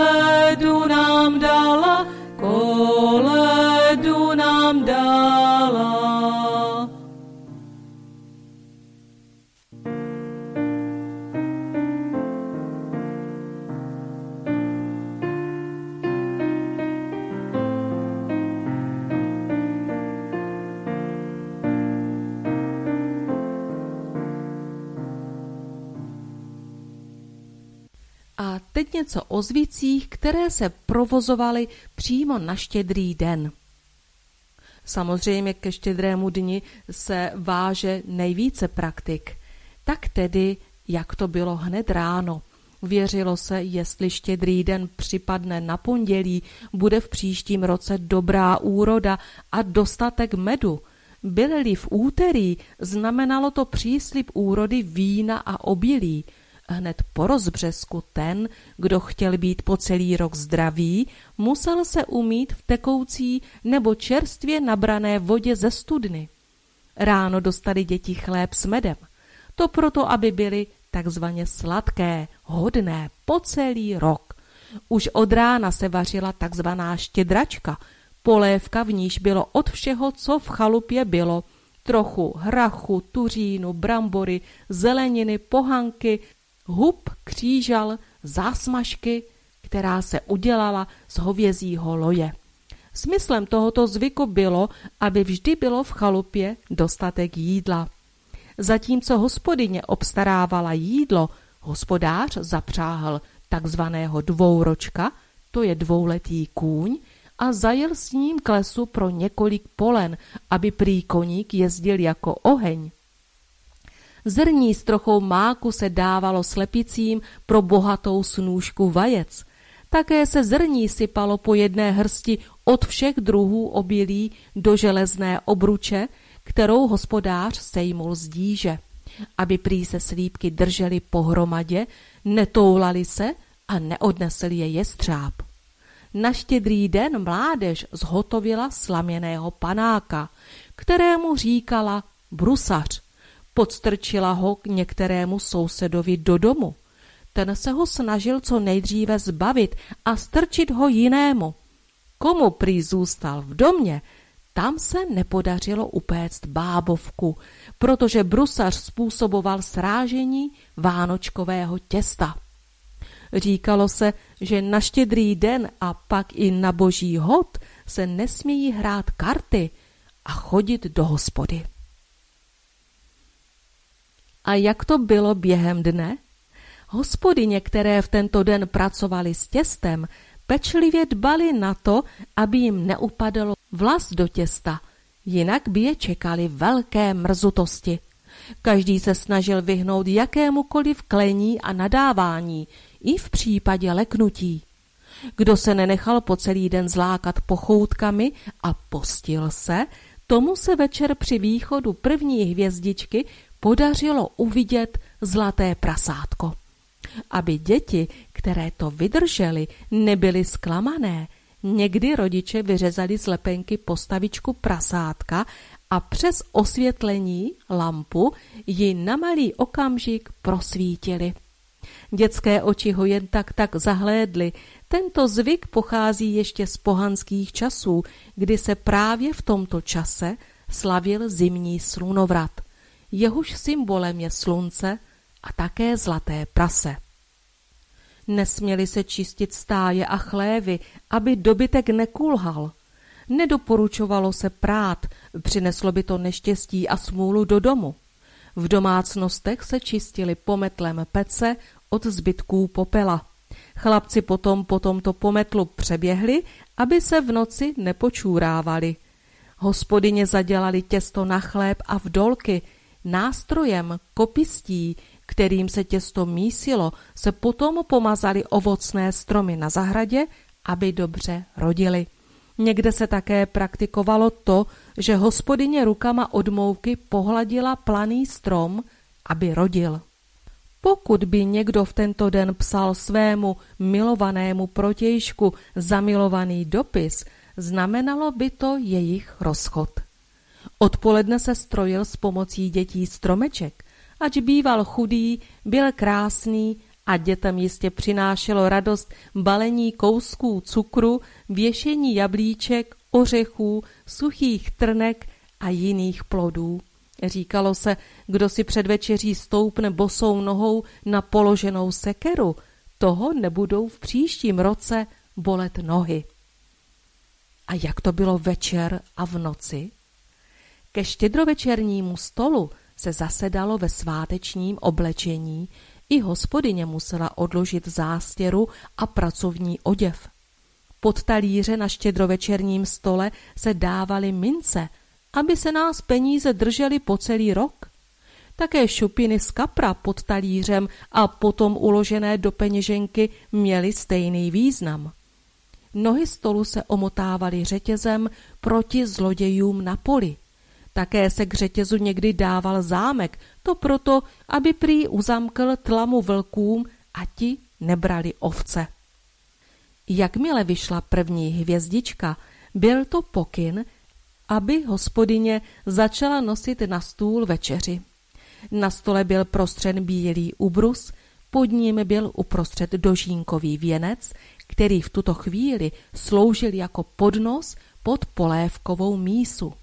S1: teď něco o zvicích, které se provozovaly přímo na štědrý den. Samozřejmě ke štědrému dni se váže nejvíce praktik. Tak tedy, jak to bylo hned ráno. Věřilo se, jestli štědrý den připadne na pondělí, bude v příštím roce dobrá úroda a dostatek medu. Byli v úterý, znamenalo to příslip úrody vína a obilí. Hned po rozbřesku ten, kdo chtěl být po celý rok zdravý, musel se umít v tekoucí nebo čerstvě nabrané vodě ze studny. Ráno dostali děti chléb s medem. To proto, aby byly takzvaně sladké, hodné po celý rok. Už od rána se vařila takzvaná štědračka, polévka v níž bylo od všeho, co v chalupě bylo, trochu hrachu, tuřínu, brambory, zeleniny, pohanky, hub, křížal, zásmažky, která se udělala z hovězího loje. Smyslem tohoto zvyku bylo, aby vždy bylo v chalupě dostatek jídla. Zatímco hospodyně obstarávala jídlo, hospodář zapřáhl takzvaného dvouročka, to je dvouletý kůň, a zajel s ním k lesu pro několik polen, aby prý koník jezdil jako oheň. Zrní s trochou máku se dávalo slepicím pro bohatou snůžku vajec. Také se zrní sypalo po jedné hrsti od všech druhů obilí do železné obruče, kterou hospodář sejmul z díže. Aby prý se slípky držely pohromadě, netoulali se a neodnesl je jestřáb. Na štědrý den mládež zhotovila slaměného panáka, kterému říkala brusař. Podstrčila ho k některému sousedovi do domu. Ten se ho snažil co nejdříve zbavit a strčit ho jinému. Komu prý zůstal v domě, tam se nepodařilo upéct bábovku, protože brusař způsoboval srážení vánočkového těsta. Říkalo se, že na štědrý den a pak i na boží hod se nesmějí hrát karty a chodit do hospody. A jak to bylo během dne? Hospody, které v tento den pracovali s těstem, pečlivě dbali na to, aby jim neupadlo vlas do těsta, jinak by je čekali velké mrzutosti. Každý se snažil vyhnout jakémukoliv klení a nadávání, i v případě leknutí. Kdo se nenechal po celý den zlákat pochoutkami a postil se, tomu se večer při východu první hvězdičky podařilo uvidět zlaté prasátko. Aby děti, které to vydržely, nebyly zklamané, někdy rodiče vyřezali z lepenky postavičku prasátka a přes osvětlení lampu ji na malý okamžik prosvítili. Dětské oči ho jen tak tak zahlédly. Tento zvyk pochází ještě z pohanských časů, kdy se právě v tomto čase slavil zimní slunovrat jehož symbolem je slunce a také zlaté prase. Nesměli se čistit stáje a chlévy, aby dobytek nekulhal. Nedoporučovalo se prát, přineslo by to neštěstí a smůlu do domu. V domácnostech se čistili pometlem pece od zbytků popela. Chlapci potom po tomto pometlu přeběhli, aby se v noci nepočúrávali. Hospodyně zadělali těsto na chléb a v dolky. Nástrojem, kopistí, kterým se těsto mísilo, se potom pomazali ovocné stromy na zahradě, aby dobře rodili. Někde se také praktikovalo to, že hospodyně rukama od mouky pohladila planý strom, aby rodil. Pokud by někdo v tento den psal svému milovanému protějšku zamilovaný dopis, znamenalo by to jejich rozchod. Odpoledne se strojil s pomocí dětí stromeček, ač býval chudý, byl krásný a dětem jistě přinášelo radost balení kousků cukru, věšení jablíček, ořechů, suchých trnek a jiných plodů. Říkalo se, kdo si před večeří stoupne bosou nohou na položenou sekeru, toho nebudou v příštím roce bolet nohy. A jak to bylo večer a v noci? Ke štědrovečernímu stolu se zasedalo ve svátečním oblečení, i hospodyně musela odložit zástěru a pracovní oděv. Pod talíře na štědrovečerním stole se dávaly mince, aby se nás peníze držely po celý rok. Také šupiny z kapra pod talířem a potom uložené do peněženky měly stejný význam. Nohy stolu se omotávaly řetězem proti zlodějům na poli. Také se k řetězu někdy dával zámek, to proto, aby prý uzamkl tlamu vlkům a ti nebrali ovce. Jakmile vyšla první hvězdička, byl to pokyn, aby hospodyně začala nosit na stůl večeři. Na stole byl prostřen bílý ubrus, pod ním byl uprostřed dožínkový věnec, který v tuto chvíli sloužil jako podnos pod polévkovou mísu.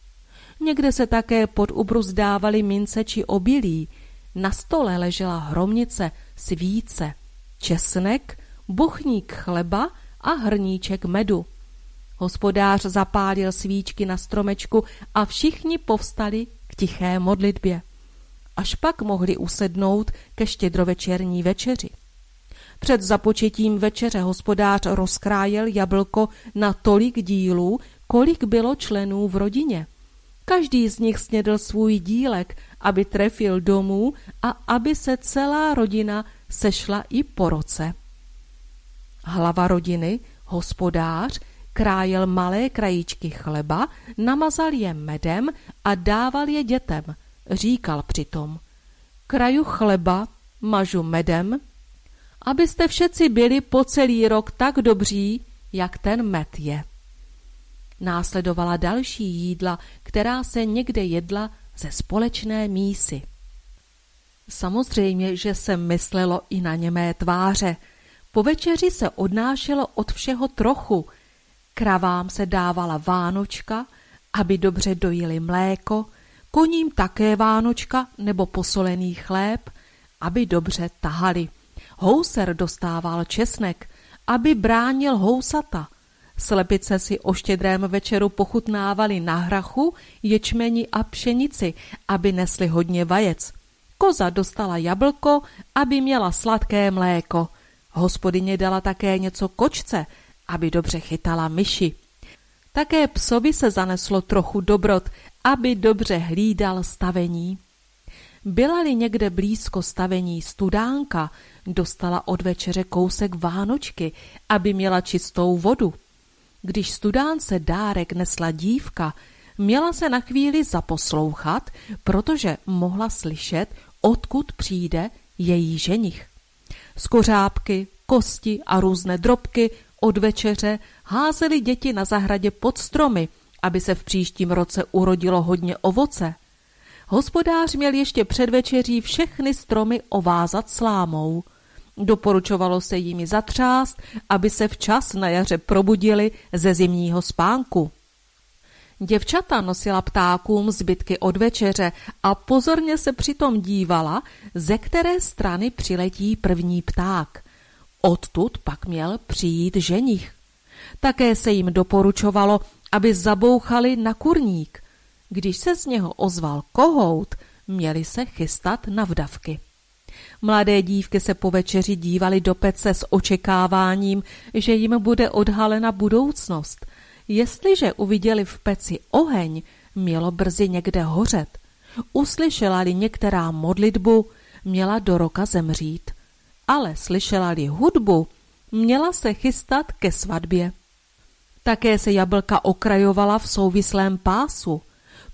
S1: Někde se také pod ubrus dávaly mince či obilí. Na stole ležela hromnice, svíce, česnek, buchník chleba a hrníček medu. Hospodář zapálil svíčky na stromečku a všichni povstali k tiché modlitbě. Až pak mohli usednout ke štědrovečerní večeři. Před započetím večeře hospodář rozkrájel jablko na tolik dílů, kolik bylo členů v rodině. Každý z nich snědl svůj dílek, aby trefil domů a aby se celá rodina sešla i po roce. Hlava rodiny, hospodář, krájel malé krajíčky chleba, namazal je medem a dával je dětem. Říkal přitom, kraju chleba, mažu medem, abyste všetci byli po celý rok tak dobří, jak ten med je. Následovala další jídla, která se někde jedla ze společné mísy. Samozřejmě, že se myslelo i na němé tváře. Po večeři se odnášelo od všeho trochu. Kravám se dávala vánočka, aby dobře dojili mléko, koním také vánočka nebo posolený chléb, aby dobře tahali. Houser dostával česnek, aby bránil housata. Slepice si o štědrém večeru pochutnávali na hrachu, ječmeni a pšenici, aby nesli hodně vajec. Koza dostala jablko, aby měla sladké mléko. Hospodyně dala také něco kočce, aby dobře chytala myši. Také psovi se zaneslo trochu dobrot, aby dobře hlídal stavení. Byla-li někde blízko stavení studánka, dostala od večeře kousek vánočky, aby měla čistou vodu. Když studánce dárek nesla dívka, měla se na chvíli zaposlouchat, protože mohla slyšet, odkud přijde její ženich. Skořápky, kosti a různé drobky od večeře házely děti na zahradě pod stromy, aby se v příštím roce urodilo hodně ovoce. Hospodář měl ještě před večeří všechny stromy ovázat slámou. Doporučovalo se jimi zatřást, aby se včas na jaře probudili ze zimního spánku. Děvčata nosila ptákům zbytky od večeře a pozorně se přitom dívala, ze které strany přiletí první pták. Odtud pak měl přijít ženich. Také se jim doporučovalo, aby zabouchali na kurník. Když se z něho ozval kohout, měli se chystat na vdavky. Mladé dívky se po večeři dívaly do pece s očekáváním, že jim bude odhalena budoucnost. Jestliže uviděli v peci oheň, mělo brzy někde hořet. Uslyšela-li některá modlitbu, měla do roka zemřít. Ale slyšela-li hudbu, měla se chystat ke svatbě. Také se jablka okrajovala v souvislém pásu.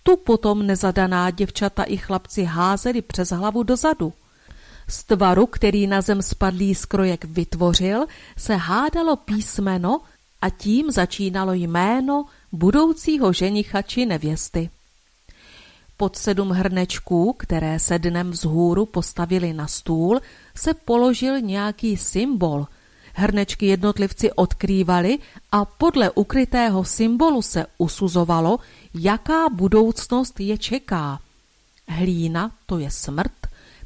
S1: Tu potom nezadaná děvčata i chlapci házeli přes hlavu dozadu. Z tvaru, který na zem spadlý skrojek vytvořil, se hádalo písmeno a tím začínalo jméno budoucího ženicha či nevěsty. Pod sedm hrnečků, které se dnem vzhůru postavili na stůl, se položil nějaký symbol. Hrnečky jednotlivci odkrývali a podle ukrytého symbolu se usuzovalo, jaká budoucnost je čeká. Hlína to je smrt,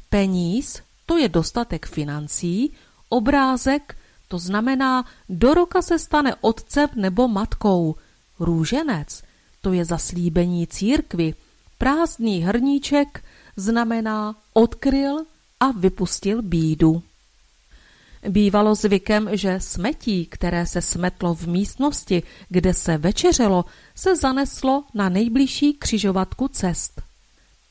S1: peníz to je dostatek financí, obrázek to znamená, do roka se stane otcem nebo matkou, růženec to je zaslíbení církvy, prázdný hrníček znamená odkryl a vypustil bídu. Bývalo zvykem, že smetí, které se smetlo v místnosti, kde se večeřelo, se zaneslo na nejbližší křižovatku cest.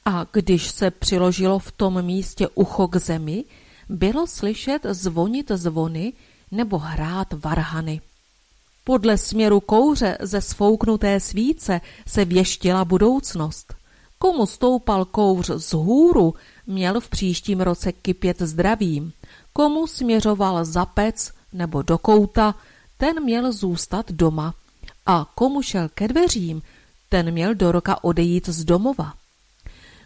S1: A když se přiložilo v tom místě ucho k zemi, bylo slyšet zvonit zvony nebo hrát varhany. Podle směru kouře ze sfouknuté svíce se věštila budoucnost. Komu stoupal kouř z hůru, měl v příštím roce kypět zdravím. Komu směřoval za pec nebo do kouta, ten měl zůstat doma. A komu šel ke dveřím, ten měl do roka odejít z domova.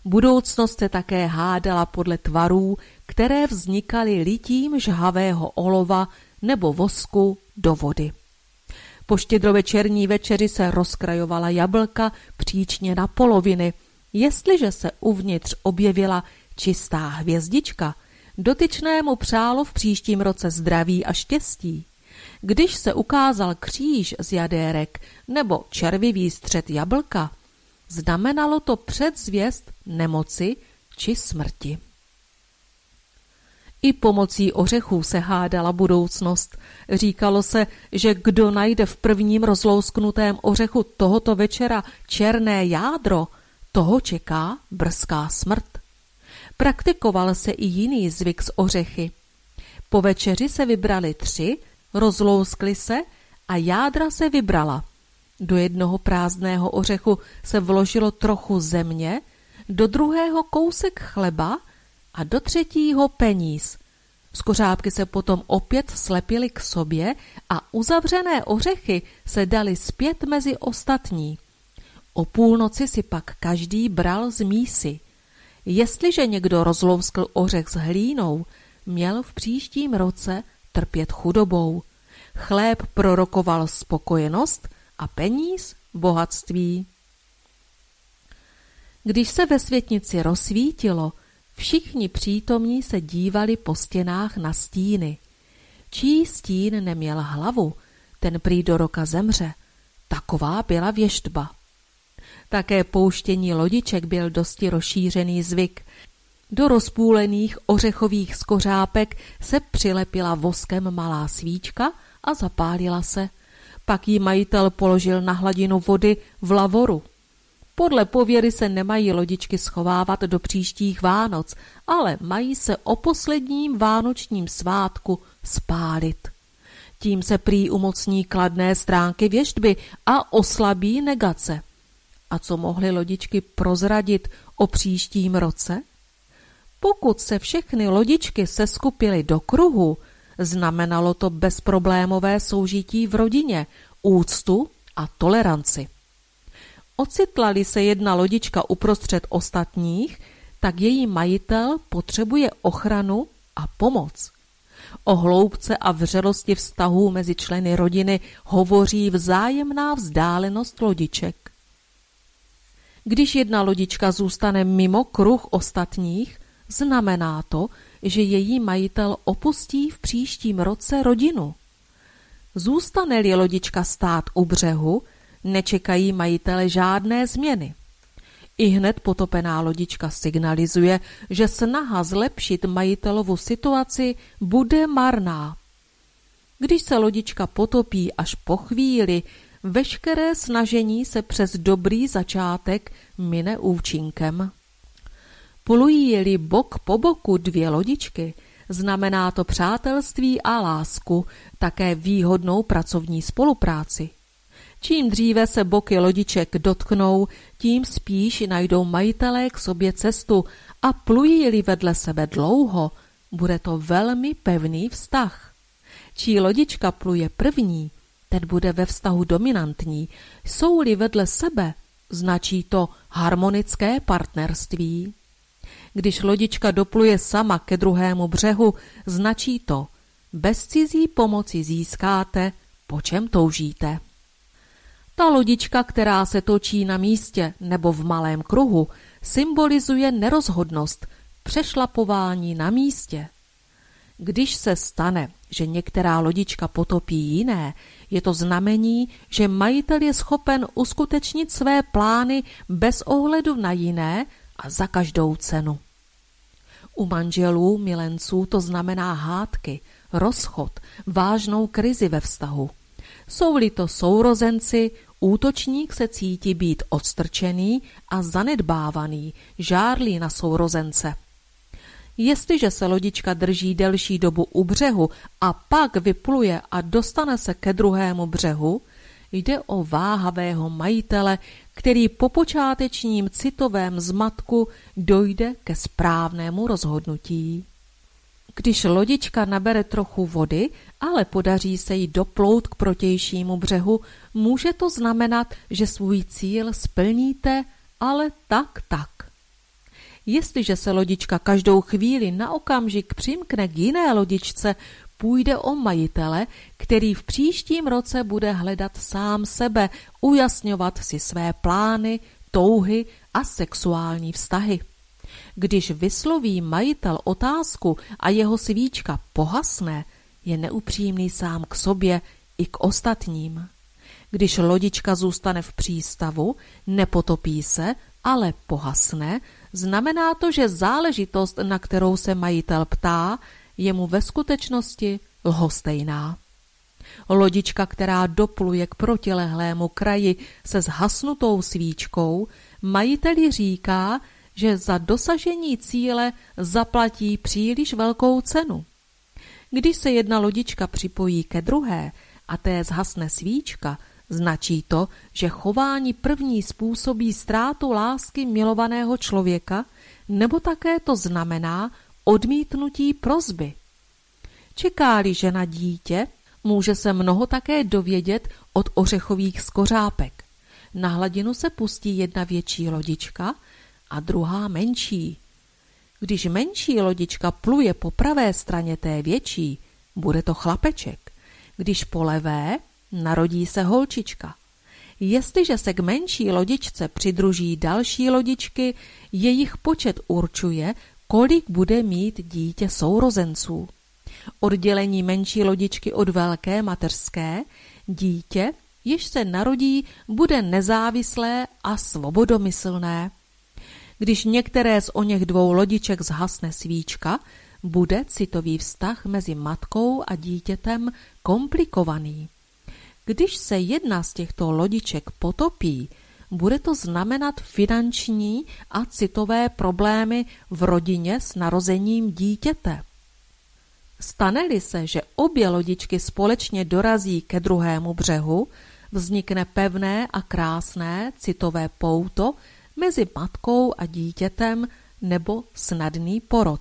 S1: Budoucnost se také hádala podle tvarů, které vznikaly litím žhavého olova nebo vosku do vody. Po štědrovečerní večeři se rozkrajovala jablka příčně na poloviny. Jestliže se uvnitř objevila čistá hvězdička, dotyčnému přálo v příštím roce zdraví a štěstí. Když se ukázal kříž z jadérek nebo červivý střed jablka, znamenalo to předzvěst nemoci či smrti. I pomocí ořechů se hádala budoucnost. Říkalo se, že kdo najde v prvním rozlousknutém ořechu tohoto večera černé jádro, toho čeká brzká smrt. Praktikoval se i jiný zvyk z ořechy. Po večeři se vybrali tři, rozlouskli se a jádra se vybrala. Do jednoho prázdného ořechu se vložilo trochu země, do druhého kousek chleba a do třetího peníz. Skořápky se potom opět slepily k sobě a uzavřené ořechy se daly zpět mezi ostatní. O půlnoci si pak každý bral z mísy. Jestliže někdo rozlouskl ořech s hlínou, měl v příštím roce trpět chudobou. Chléb prorokoval spokojenost a peníz bohatství. Když se ve světnici rozsvítilo, všichni přítomní se dívali po stěnách na stíny. Čí stín neměl hlavu, ten prý do roka zemře. Taková byla věštba. Také pouštění lodiček byl dosti rozšířený zvyk. Do rozpůlených ořechových skořápek se přilepila voskem malá svíčka a zapálila se. Pak jí majitel položil na hladinu vody v lavoru. Podle pověry se nemají lodičky schovávat do příštích Vánoc, ale mají se o posledním vánočním svátku spálit. Tím se prý umocní kladné stránky věštby a oslabí negace. A co mohly lodičky prozradit o příštím roce? Pokud se všechny lodičky seskupily do kruhu, znamenalo to bezproblémové soužití v rodině, úctu a toleranci. Ocitla-li se jedna lodička uprostřed ostatních, tak její majitel potřebuje ochranu a pomoc. O hloubce a vřelosti vztahů mezi členy rodiny hovoří vzájemná vzdálenost lodiček. Když jedna lodička zůstane mimo kruh ostatních, znamená to, že její majitel opustí v příštím roce rodinu. Zůstane-li lodička stát u břehu, nečekají majitele žádné změny. I hned potopená lodička signalizuje, že snaha zlepšit majitelovu situaci bude marná. Když se lodička potopí až po chvíli, veškeré snažení se přes dobrý začátek mine účinkem. Plují-li bok po boku dvě lodičky, znamená to přátelství a lásku, také výhodnou pracovní spolupráci. Čím dříve se boky lodiček dotknou, tím spíš najdou majitelé k sobě cestu a plují-li vedle sebe dlouho, bude to velmi pevný vztah. Čí lodička pluje první, ten bude ve vztahu dominantní. Jsou-li vedle sebe, značí to harmonické partnerství. Když lodička dopluje sama ke druhému břehu, značí to bez cizí pomoci získáte, po čem toužíte. Ta lodička, která se točí na místě nebo v malém kruhu, symbolizuje nerozhodnost, přešlapování na místě. Když se stane, že některá lodička potopí jiné, je to znamení, že majitel je schopen uskutečnit své plány bez ohledu na jiné a za každou cenu. U manželů, milenců to znamená hádky, rozchod, vážnou krizi ve vztahu. Jsou-li to sourozenci, útočník se cítí být odstrčený a zanedbávaný, žárlí na sourozence. Jestliže se lodička drží delší dobu u břehu a pak vypluje a dostane se ke druhému břehu, jde o váhavého majitele, který po počátečním citovém zmatku dojde ke správnému rozhodnutí. Když lodička nabere trochu vody, ale podaří se jí doplout k protějšímu břehu, může to znamenat, že svůj cíl splníte, ale tak tak. Jestliže se lodička každou chvíli na okamžik přimkne k jiné lodičce, půjde o majitele, který v příštím roce bude hledat sám sebe, ujasňovat si své plány, touhy a sexuální vztahy. Když vysloví majitel otázku a jeho svíčka pohasne, je neupřímný sám k sobě i k ostatním. Když lodička zůstane v přístavu, nepotopí se, ale pohasne, znamená to, že záležitost, na kterou se majitel ptá, je mu ve skutečnosti lhostejná. Lodička, která dopluje k protilehlému kraji se zhasnutou svíčkou, majiteli říká, že za dosažení cíle zaplatí příliš velkou cenu. Když se jedna lodička připojí ke druhé a té zhasne svíčka, značí to, že chování první způsobí ztrátu lásky milovaného člověka, nebo také to znamená odmítnutí prozby. Čeká-li žena dítě, může se mnoho také dovědět od ořechových skořápek. Na hladinu se pustí jedna větší lodička a druhá menší. Když menší lodička pluje po pravé straně té větší, bude to chlapeček. Když po levé, narodí se holčička. Jestliže se k menší lodičce přidruží další lodičky, jejich počet určuje, kolik bude mít dítě sourozenců. Oddělení menší lodičky od velké mateřské, dítě, jež se narodí, bude nezávislé a svobodomyslné. Když některé z o něch dvou lodiček zhasne svíčka, bude citový vztah mezi matkou a dítětem komplikovaný. Když se jedna z těchto lodiček potopí, bude to znamenat finanční a citové problémy v rodině s narozením dítěte. Stane-li se, že obě lodičky společně dorazí ke druhému břehu, vznikne pevné a krásné citové pouto mezi matkou a dítětem nebo snadný porod.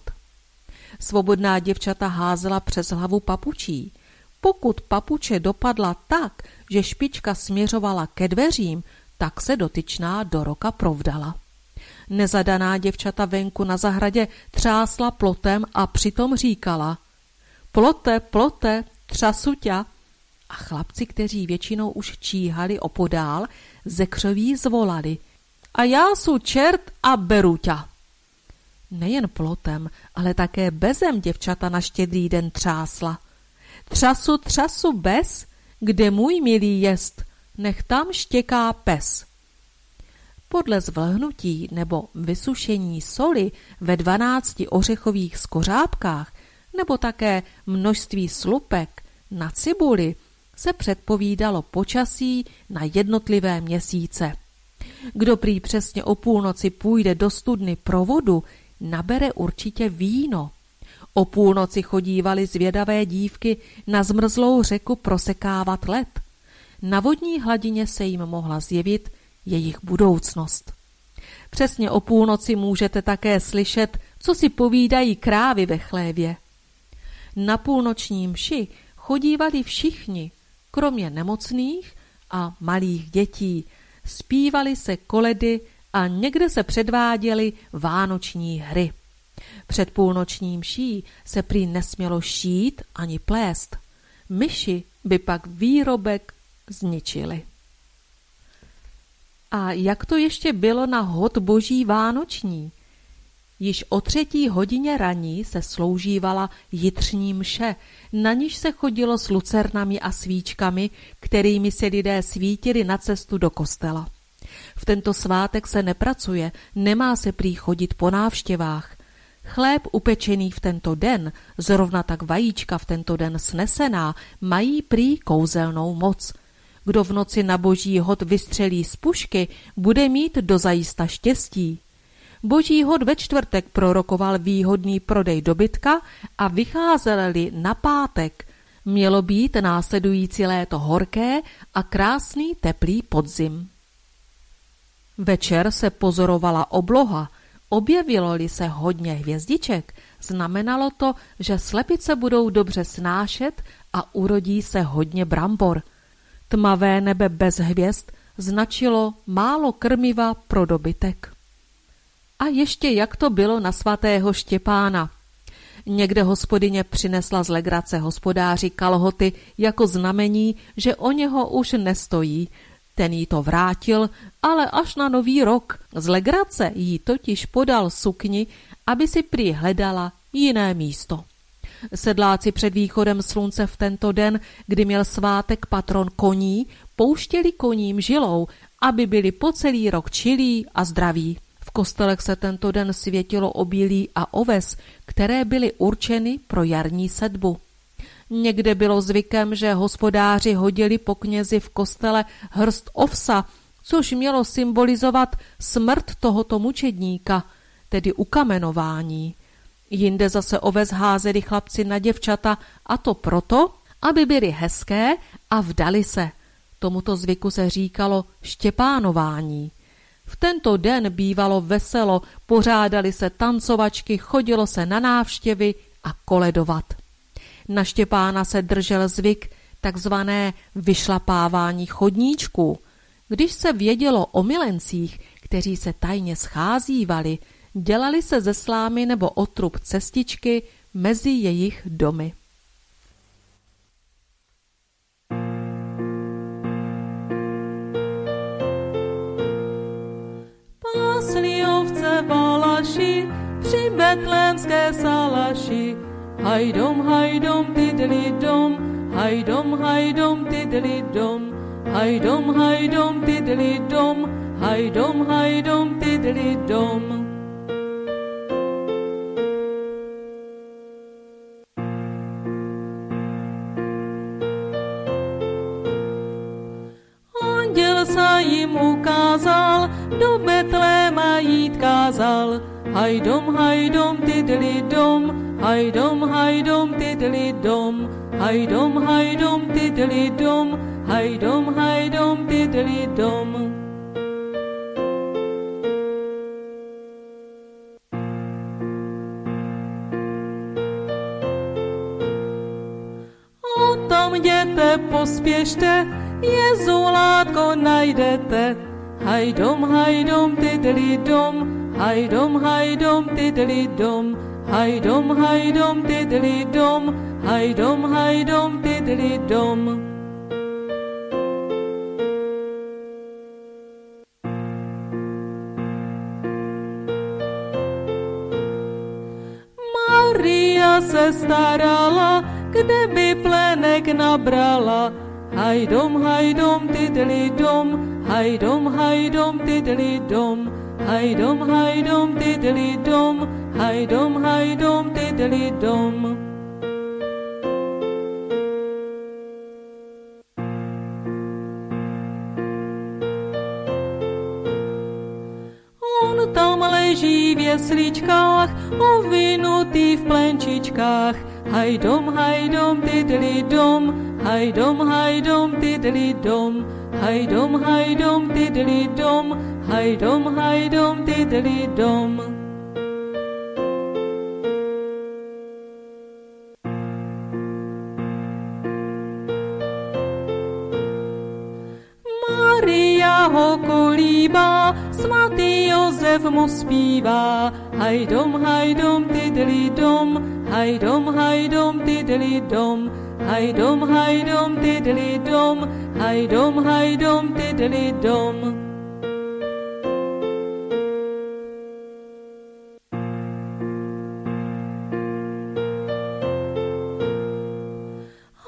S1: Svobodná děvčata házela přes hlavu papučí. Pokud papuče dopadla tak, že špička směřovala ke dveřím, tak se dotyčná do roka provdala. Nezadaná děvčata venku na zahradě třásla plotem a přitom říkala Plote, plote, třasu ťa. A chlapci, kteří většinou už číhali opodál, ze křoví zvolali A já su čert a beru ťa. Nejen plotem, ale také bezem děvčata na štědrý den třásla. Třasu, třasu bez, kde můj milý jest, nech tam štěká pes. Podle zvlhnutí nebo vysušení soli ve dvanácti ořechových skořápkách nebo také množství slupek na cibuli se předpovídalo počasí na jednotlivé měsíce. Kdo prý přesně o půlnoci půjde do studny pro vodu, nabere určitě víno. O půlnoci chodívaly zvědavé dívky na zmrzlou řeku prosekávat led. Na vodní hladině se jim mohla zjevit jejich budoucnost. Přesně o půlnoci můžete také slyšet, co si povídají krávy ve chlévě. Na půlnoční mši chodívali všichni, kromě nemocných a malých dětí, zpívali se koledy a někde se předváděly vánoční hry. Před půlnoční mší se prý nesmělo šít ani plést. Myši by pak výrobek zničili. A jak to ještě bylo na hod boží vánoční? Již o třetí hodině raní se sloužívala jitřní mše, na níž se chodilo s lucernami a svíčkami, kterými se lidé svítili na cestu do kostela. V tento svátek se nepracuje, nemá se prý chodit po návštěvách. Chléb upečený v tento den, zrovna tak vajíčka v tento den snesená, mají prý kouzelnou moc. Kdo v noci na boží hod vystřelí z pušky, bude mít dozajista štěstí. Boží hod ve čtvrtek prorokoval výhodný prodej dobytka a vycházeli na pátek. Mělo být následující léto horké a krásný teplý podzim. Večer se pozorovala obloha, objevilo-li se hodně hvězdiček, znamenalo to, že slepice budou dobře snášet a urodí se hodně brambor. Tmavé nebe bez hvězd značilo málo krmiva pro dobytek. A ještě jak to bylo na svatého Štěpána. Někde hospodyně přinesla z legrace hospodáři kalhoty jako znamení, že o něho už nestojí. Ten jí to vrátil, ale až na nový rok. Z legrace jí totiž podal sukni, aby si prý hledala jiné místo. Sedláci před východem slunce v tento den, kdy měl svátek patron koní, pouštěli koním žilou, aby byli po celý rok čilí a zdraví kostelech se tento den světilo obilí a oves, které byly určeny pro jarní sedbu. Někde bylo zvykem, že hospodáři hodili po knězi v kostele hrst ovsa, což mělo symbolizovat smrt tohoto mučedníka, tedy ukamenování. Jinde zase oves házeli chlapci na děvčata a to proto, aby byly hezké a vdali se. Tomuto zvyku se říkalo štěpánování. V tento den bývalo veselo, pořádali se tancovačky, chodilo se na návštěvy a koledovat. Na Štěpána se držel zvyk takzvané vyšlapávání chodníčků. Když se vědělo o milencích, kteří se tajně scházívali, dělali se ze slámy nebo otrub cestičky mezi jejich domy.
S2: Valaši, při betlémské salaši. Hajdom, hajdom, tydli dom, hajdom, hajdom, tydli dom, hajdom, hajdom, tydli dom, hajdom, hajdom, tydli dom. Anděl se jim ukázal, do Betléma jít kázal. Hajdom, hajdom, tydli dom, hajdom, hajdom, tydli dom, hajdom, hajdom, tydli dom, hajdom, hajdom, tydli dom. O tom jděte, pospěšte, Jezulátko najdete, hajdom, hajdom, tydli dom, hajdom, hajdom, tydli dom, hajdom, hajdom, tydli dom, hajdom, hajdom, tydli dom. Maria se starala, kde by plenek nabrala, hajdom, hajdom, tiddly dom, hajdom, hajdom, tiddly dom, hajdom, hajdom, tiddly dom, hajdom, hajdom, tiddly dom. On tam leží v jesličkách, ovinutý v plenčičkách, hajdom, hajdom, tiddly dom, hajdom, hajdom, tiddly dom, hajdom, hajdom, tiddly dom, hajdom, hajdom, tiddly dom. Maria ho kolíbá, svatý Jozef mu zpívá, hajdom, hajdom, tiddly dom, hajdom, hajdom, tiddly dom, hajdom, hajdom, tiddly dom, hajdom, hajdom, tiddly dom.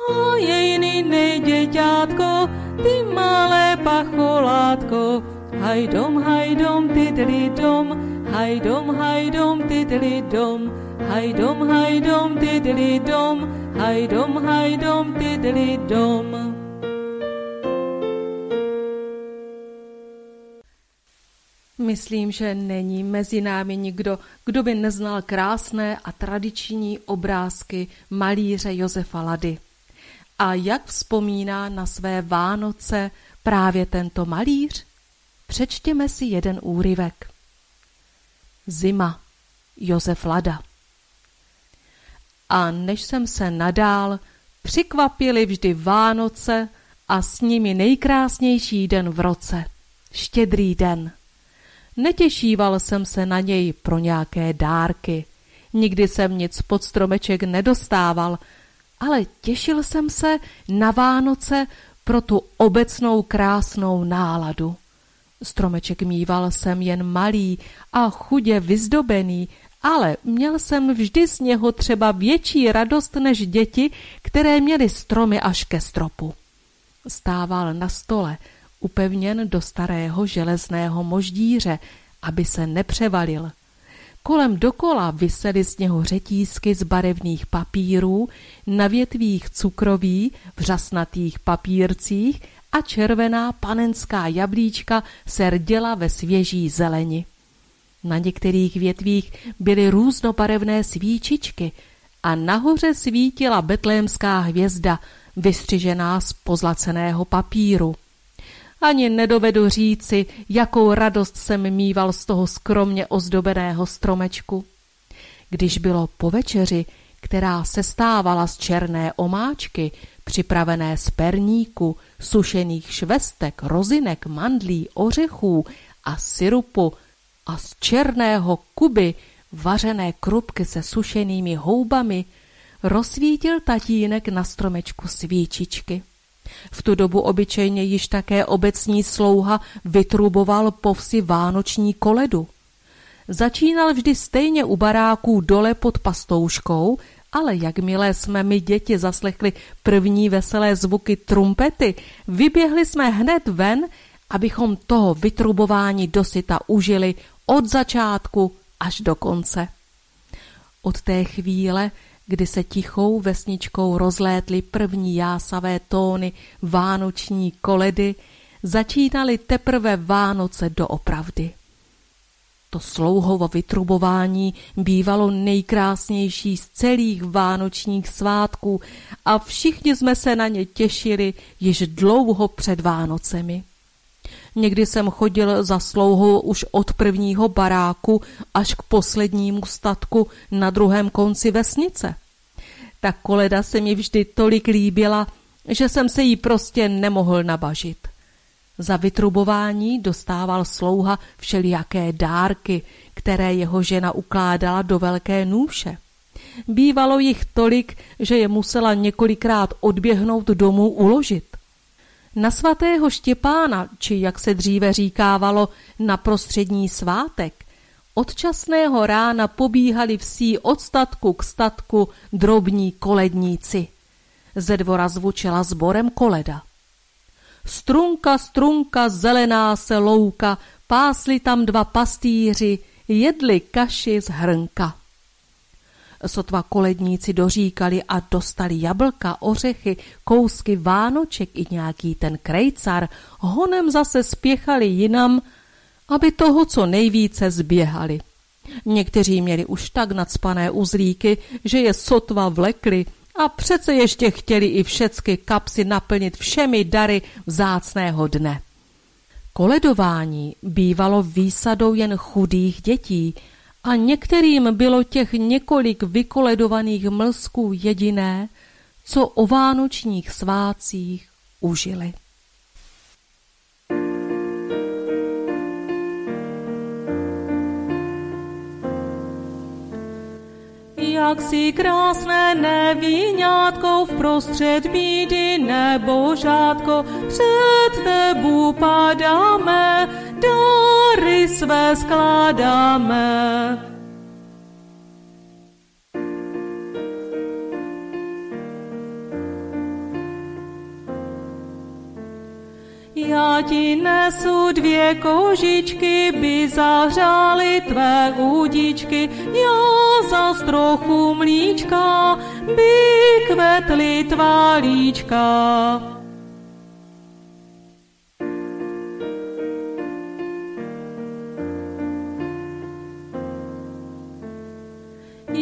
S2: A jej děťátko, ty malé pacholátko, hajdom, hajdom, tiddly dom, hajdom, hajdom, tiddly dom, hajdom, hajdom, tiddly dom, hajdom, hajdom, tiddly dom.
S1: Myslím, že není mezi námi nikdo, kdo by neznal krásné a tradiční obrázky malíře Josefa Lady. A jak vzpomíná na své Vánoce právě tento malíř? Přečtěme si jeden úryvek. Zima. Josef Lada. A než jsem se nadál, přikvapili vždy Vánoce a s nimi nejkrásnější den v roce. Štědrý den. Netěšíval jsem se na něj pro nějaké dárky. Nikdy jsem nic pod stromeček nedostával, ale těšil jsem se na Vánoce pro tu obecnou krásnou náladu. Stromeček mýval jsem jen malý a chudě vyzdobený, ale měl jsem vždy z něho třeba větší radost než děti, které měly stromy až ke stropu. Stával na stole, upevněn do starého železného moždíře, aby se nepřevalil. Kolem dokola visely z něho řetízky z barevných papírů, na větvích cukroví, vřasnatých papírcích a červená panenská jablíčka se rděla ve svěží zeleni. Na některých větvích byly různobarevné svíčičky a nahoře svítila betlémská hvězda, vystřižená z pozlaceného papíru. Ani nedovedu říci, jakou radost jsem mýval z toho skromně ozdobeného stromečku. Když bylo po večeři, která se stávala z černé omáčky, připravené z perníku, sušených švestek, rozinek, mandlí, ořechů a syrupu a z černého kuby vařené krupky se sušenými houbami, rozsvítil tatínek na stromečku svíčičky. V tu dobu obyčejně již také obecní slouha vytruboval po vsi vánoční koledu. Začínal vždy stejně u baráků dole pod pastouškou, ale jakmile jsme my děti zaslechli první veselé zvuky trumpety, vyběhli jsme hned ven, abychom toho vytrubování dosyta užili od začátku až do konce. Od té chvíle kdy se tichou vesničkou rozlétly první jásavé tóny vánoční koledy, začínaly teprve Vánoce doopravdy. To slouhovo vytrubování bývalo nejkrásnější z celých vánočních svátků a všichni jsme se na ně těšili již dlouho před Vánocemi. Někdy jsem chodil za slouhou už od prvního baráku až k poslednímu statku na druhém konci vesnice. Ta koleda se mi vždy tolik líbila, že jsem se jí prostě nemohl nabažit. Za vytrubování dostával slouha všelijaké dárky, které jeho žena ukládala do velké nůše. Bývalo jich tolik, že je musela několikrát odběhnout domů uložit. Na svatého Štěpána, či jak se dříve říkávalo, na prostřední svátek, od časného rána pobíhali vsí od statku k statku drobní koledníci. Ze dvora zvučela sborem koleda. Strunka, strunka, zelená se louka, pásli tam dva pastýři, jedli kaši z hrnka. Sotva koledníci doříkali a dostali jablka, ořechy, kousky vánoček i nějaký ten krejcar, honem zase spěchali jinam, aby toho co nejvíce zběhali. Někteří měli už tak nadspané uzlíky, že je sotva vlekli a přece ještě chtěli i všecky kapsy naplnit všemi dary vzácného dne. Koledování bývalo výsadou jen chudých dětí a některým bylo těch několik vykoledovaných mlsků jediné, co o vánočních svácích užili.
S2: Jak si krásné nevíňátko v prostřed bídy nebo žádko, před tebu padáme, dary své skládáme. Já ti nesu dvě kožičky, by zahřály tvé údičky, já za trochu mlíčka, by kvetly tvá líčka.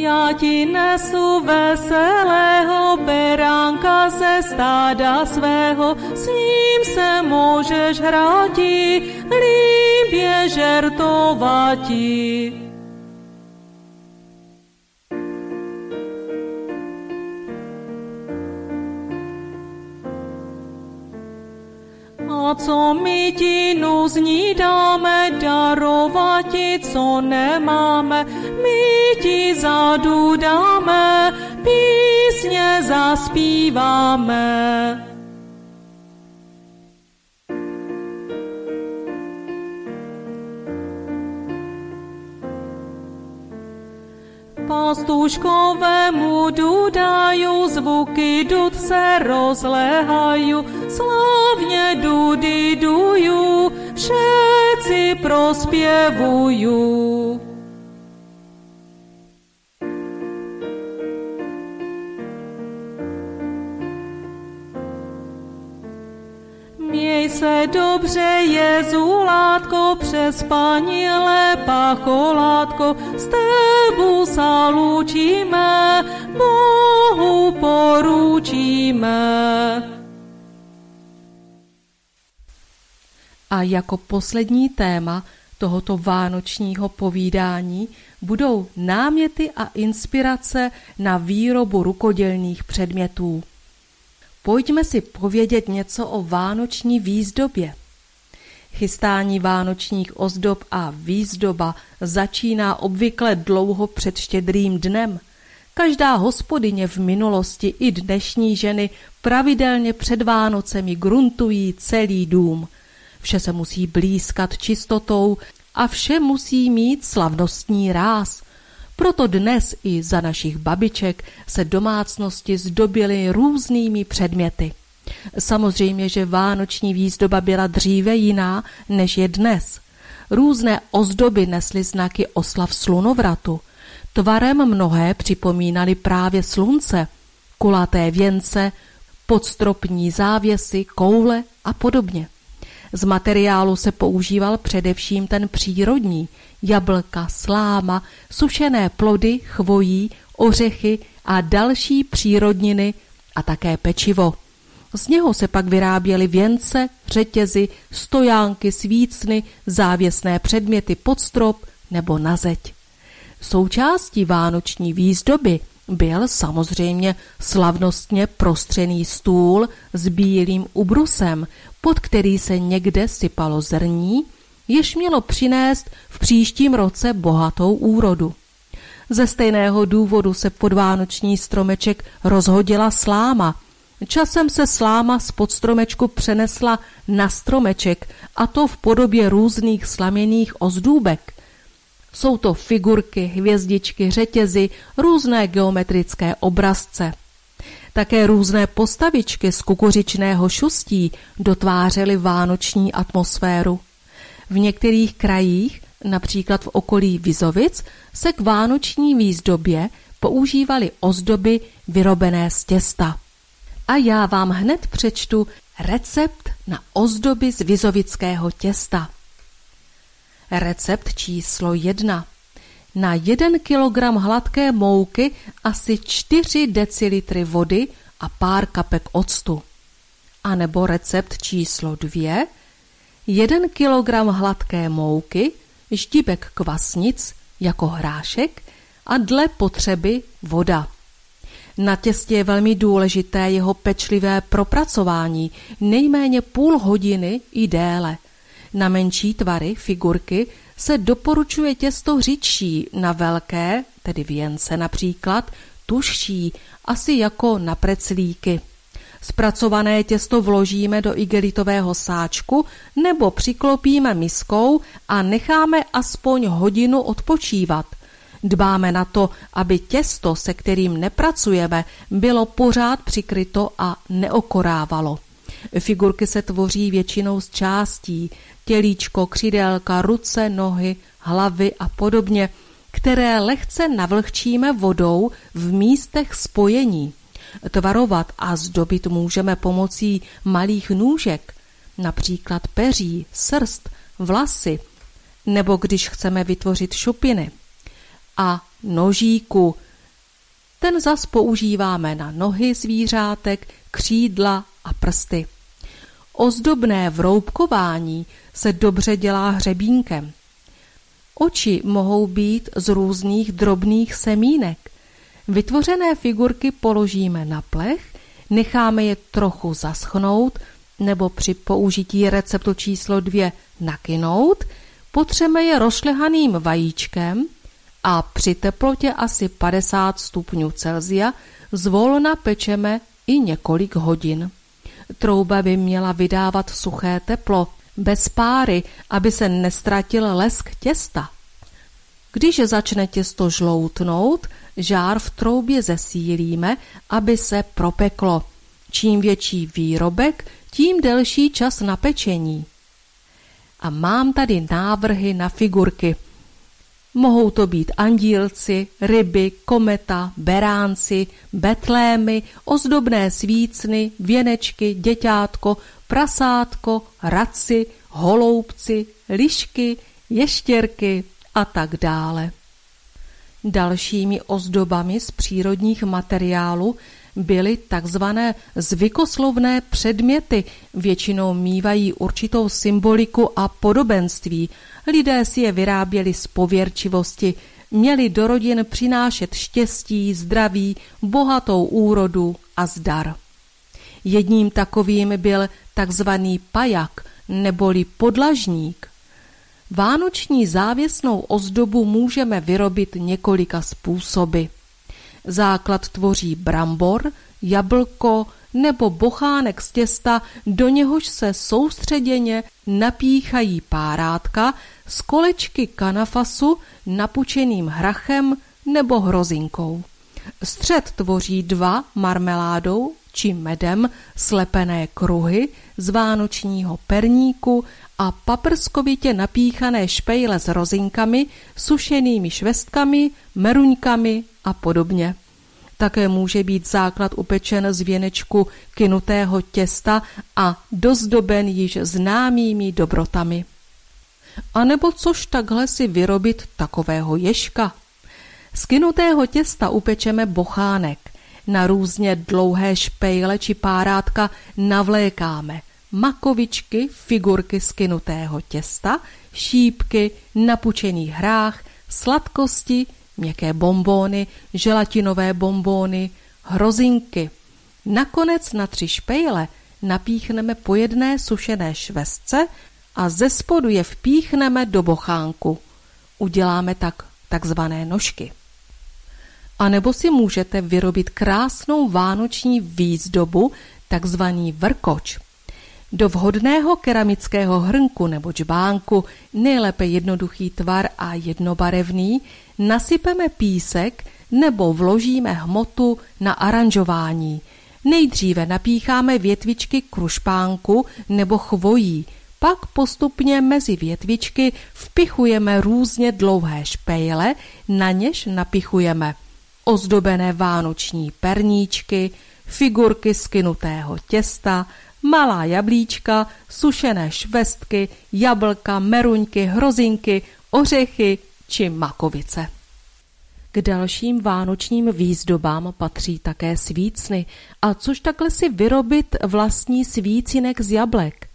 S2: Já ti nesu veselého beránka ze stáda svého, s ním se můžeš hráti, líbě žertovati. A co my ti nuzní dáme, darovati, co nemáme, ti zadu dáme, písně zaspíváme. Pastuškovému dudajú, zvuky dud se rozlehajú, slavně dudy dujú, všetci prospěvujú. Dobře, Jezulátko, přes panile pacholátko, s tebu salučíme, Bohu poručíme.
S1: A jako poslední téma tohoto vánočního povídání budou náměty a inspirace na výrobu rukodělných předmětů pojďme si povědět něco o vánoční výzdobě. Chystání vánočních ozdob a výzdoba začíná obvykle dlouho před štědrým dnem. Každá hospodyně v minulosti i dnešní ženy pravidelně před Vánocemi gruntují celý dům. Vše se musí blízkat čistotou a vše musí mít slavnostní ráz. Proto dnes i za našich babiček se domácnosti zdobily různými předměty. Samozřejmě, že vánoční výzdoba byla dříve jiná, než je dnes. Různé ozdoby nesly znaky oslav slunovratu. Tvarem mnohé připomínaly právě slunce, kulaté věnce, podstropní závěsy, koule a podobně. Z materiálu se používal především ten přírodní, jablka, sláma, sušené plody, chvojí, ořechy a další přírodniny a také pečivo. Z něho se pak vyráběly věnce, řetězy, stojánky, svícny, závěsné předměty pod strop nebo na zeď. Součástí vánoční výzdoby byl samozřejmě slavnostně prostřený stůl s bílým ubrusem, pod který se někde sypalo zrní, jež mělo přinést v příštím roce bohatou úrodu. Ze stejného důvodu se pod vánoční stromeček rozhodila sláma. Časem se sláma z podstromečku přenesla na stromeček, a to v podobě různých slaměných ozdůbek. Jsou to figurky, hvězdičky, řetězy, různé geometrické obrazce. Také různé postavičky z kukuřičného šustí dotvářely vánoční atmosféru. V některých krajích, například v okolí Vizovic, se k vánoční výzdobě používaly ozdoby vyrobené z těsta. A já vám hned přečtu recept na ozdoby z vizovického těsta. Recept číslo jedna. Na 1 kg hladké mouky asi 4 decilitry vody a pár kapek octu. A nebo recept číslo 2. 1 kg hladké mouky, ždíbek kvasnic jako hrášek a dle potřeby voda. Na těstě je velmi důležité jeho pečlivé propracování, nejméně půl hodiny i déle. Na menší tvary, figurky, se doporučuje těsto hřičší, na velké, tedy věnce například, tužší, asi jako na preclíky. Zpracované těsto vložíme do igelitového sáčku nebo přiklopíme miskou a necháme aspoň hodinu odpočívat. Dbáme na to, aby těsto, se kterým nepracujeme, bylo pořád přikryto a neokorávalo. Figurky se tvoří většinou z částí, tělíčko, křidélka, ruce, nohy, hlavy a podobně, které lehce navlhčíme vodou v místech spojení. Tvarovat a zdobit můžeme pomocí malých nůžek, například peří, srst, vlasy, nebo když chceme vytvořit šupiny. A nožíku. Ten zas používáme na nohy zvířátek, křídla a prsty. Ozdobné vroubkování se dobře dělá hřebínkem. Oči mohou být z různých drobných semínek. Vytvořené figurky položíme na plech, necháme je trochu zaschnout nebo při použití receptu číslo 2 nakynout, potřeme je rošlehaným vajíčkem a při teplotě asi 50 stupňů Celzia zvolna pečeme i několik hodin. Trouba by měla vydávat suché teplo, bez páry, aby se nestratil lesk těsta. Když začne těsto žloutnout, žár v troubě zesílíme, aby se propeklo. Čím větší výrobek, tím delší čas na pečení. A mám tady návrhy na figurky – Mohou to být andílci, ryby, kometa, beránci, betlémy, ozdobné svícny, věnečky, děťátko, prasátko, raci, holoubci, lišky, ještěrky a tak dále. Dalšími ozdobami z přírodních materiálů byly takzvané zvykoslovné předměty, většinou mývají určitou symboliku a podobenství. Lidé si je vyráběli z pověrčivosti, měli do rodin přinášet štěstí, zdraví, bohatou úrodu a zdar. Jedním takovým byl takzvaný pajak neboli podlažník. Vánoční závěsnou ozdobu můžeme vyrobit několika způsoby. Základ tvoří brambor, jablko nebo bochánek z těsta, do něhož se soustředěně napíchají párátka z kolečky kanafasu napučeným hrachem nebo hrozinkou. Střed tvoří dva marmeládou či medem slepené kruhy z vánočního perníku a paprskovitě napíchané špejle s rozinkami, sušenými švestkami, meruňkami a podobně. Také může být základ upečen z věnečku kynutého těsta a dozdoben již známými dobrotami. A nebo což takhle si vyrobit takového ješka? Z kynutého těsta upečeme bochánek. Na různě dlouhé špejle či párátka navlékáme makovičky, figurky z kynutého těsta, šípky, napučený hrách, sladkosti, měkké bombóny, želatinové bombóny, hrozinky. Nakonec na tři špejle napíchneme po jedné sušené švestce a ze spodu je vpíchneme do bochánku. Uděláme tak takzvané nožky. A nebo si můžete vyrobit krásnou vánoční výzdobu, takzvaný vrkoč. Do vhodného keramického hrnku nebo čbánku, nejlépe jednoduchý tvar a jednobarevný, nasypeme písek nebo vložíme hmotu na aranžování. Nejdříve napícháme větvičky krušpánku nebo chvojí, pak postupně mezi větvičky vpichujeme různě dlouhé špejle, na něž napichujeme ozdobené vánoční perníčky, figurky skynutého těsta, malá jablíčka, sušené švestky, jablka, meruňky, hrozinky, ořechy či makovice. K dalším vánočním výzdobám patří také svícny, a což takhle si vyrobit vlastní svícinek z jablek.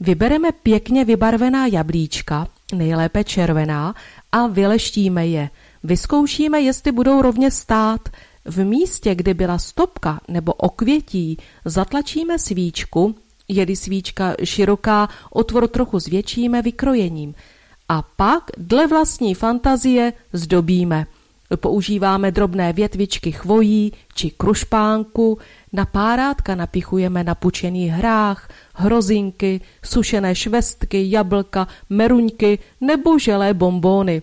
S1: Vybereme pěkně vybarvená jablíčka, nejlépe červená, a vyleštíme je. Vyzkoušíme, jestli budou rovně stát. V místě, kde byla stopka nebo okvětí, zatlačíme svíčku, je svíčka široká, otvor trochu zvětšíme vykrojením. A pak, dle vlastní fantazie, zdobíme – Používáme drobné větvičky chvojí či krušpánku, na párátka napichujeme napučený hrách, hrozinky, sušené švestky, jablka, meruňky nebo želé bombóny.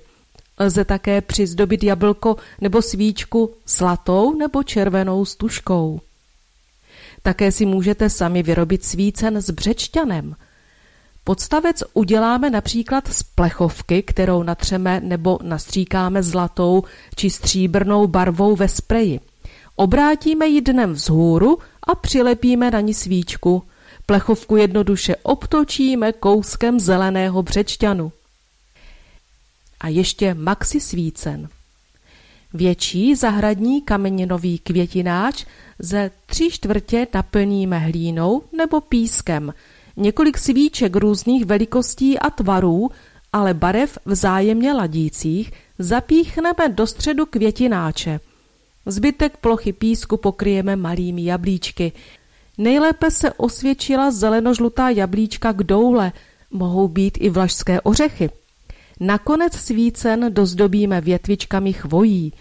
S1: Lze také přizdobit jablko nebo svíčku slatou nebo červenou stužkou. Také si můžete sami vyrobit svícen s břečťanem – Podstavec uděláme například z plechovky, kterou natřeme nebo nastříkáme zlatou či stříbrnou barvou ve spreji. Obrátíme ji dnem vzhůru a přilepíme na ní svíčku. Plechovku jednoduše obtočíme kouskem zeleného břečťanu. A ještě maxi svícen. Větší zahradní kameninový květináč ze tři čtvrtě naplníme hlínou nebo pískem – několik svíček různých velikostí a tvarů, ale barev vzájemně ladících, zapíchneme do středu květináče. Zbytek plochy písku pokryjeme malými jablíčky. Nejlépe se osvědčila zelenožlutá jablíčka k doule, mohou být i vlašské ořechy. Nakonec svícen dozdobíme větvičkami chvojí.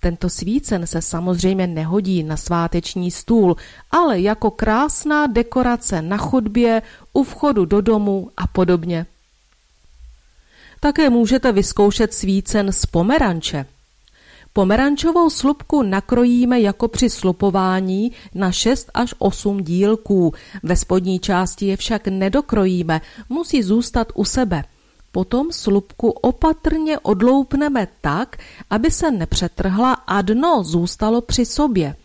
S1: Tento svícen se samozřejmě nehodí na sváteční stůl, ale jako krásná dekorace na chodbě, u vchodu do domu a podobně. Také můžete vyzkoušet svícen z pomeranče. Pomerančovou slupku nakrojíme jako při slupování na 6 až 8 dílků. Ve spodní části je však nedokrojíme, musí zůstat u sebe – Potom slupku opatrně odloupneme tak, aby se nepřetrhla a dno zůstalo při sobě.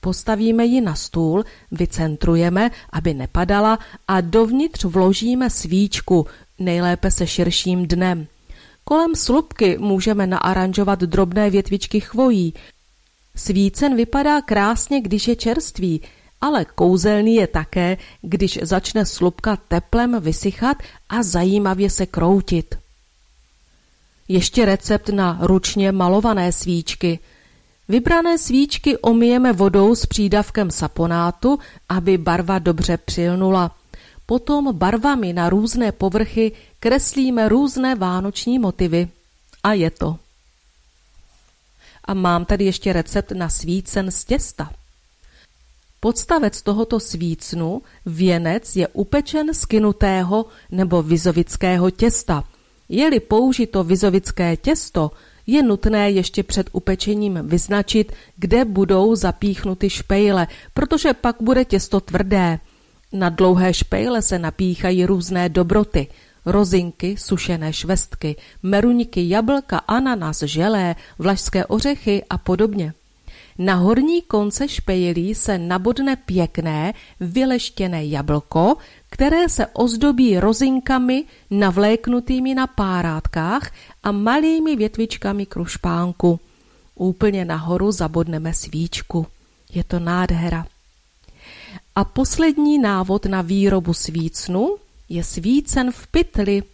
S1: Postavíme ji na stůl, vycentrujeme, aby nepadala a dovnitř vložíme svíčku, nejlépe se širším dnem. Kolem slupky můžeme naaranžovat drobné větvičky chvojí. Svícen vypadá krásně, když je čerstvý, ale kouzelný je také, když začne slupka teplem vysychat a zajímavě se kroutit. Ještě recept na ručně malované svíčky. Vybrané svíčky omijeme vodou s přídavkem saponátu, aby barva dobře přilnula. Potom barvami na různé povrchy kreslíme různé vánoční motivy. A je to. A mám tady ještě recept na svícen z těsta. Podstavec tohoto svícnu, věnec, je upečen z kynutého nebo vizovického těsta. Je-li použito vizovické těsto, je nutné ještě před upečením vyznačit, kde budou zapíchnuty špejle, protože pak bude těsto tvrdé. Na dlouhé špejle se napíchají různé dobroty, rozinky, sušené švestky, meruňky, jablka, ananas, želé, vlašské ořechy a podobně. Na horní konce špejlí se nabodne pěkné, vyleštěné jablko, které se ozdobí rozinkami navléknutými na párátkách a malými větvičkami krušpánku. Úplně nahoru zabodneme svíčku. Je to nádhera. A poslední návod na výrobu svícnu je svícen v pytli –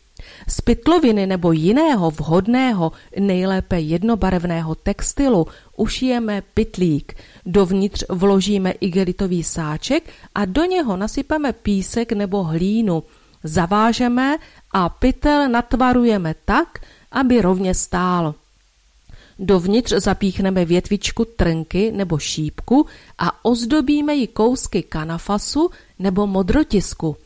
S1: z pytloviny nebo jiného vhodného, nejlépe jednobarevného textilu ušijeme pytlík. Dovnitř vložíme igelitový sáček a do něho nasypeme písek nebo hlínu. Zavážeme a pytel natvarujeme tak, aby rovně stál. Dovnitř zapíchneme větvičku trnky nebo šípku a ozdobíme ji kousky kanafasu nebo modrotisku.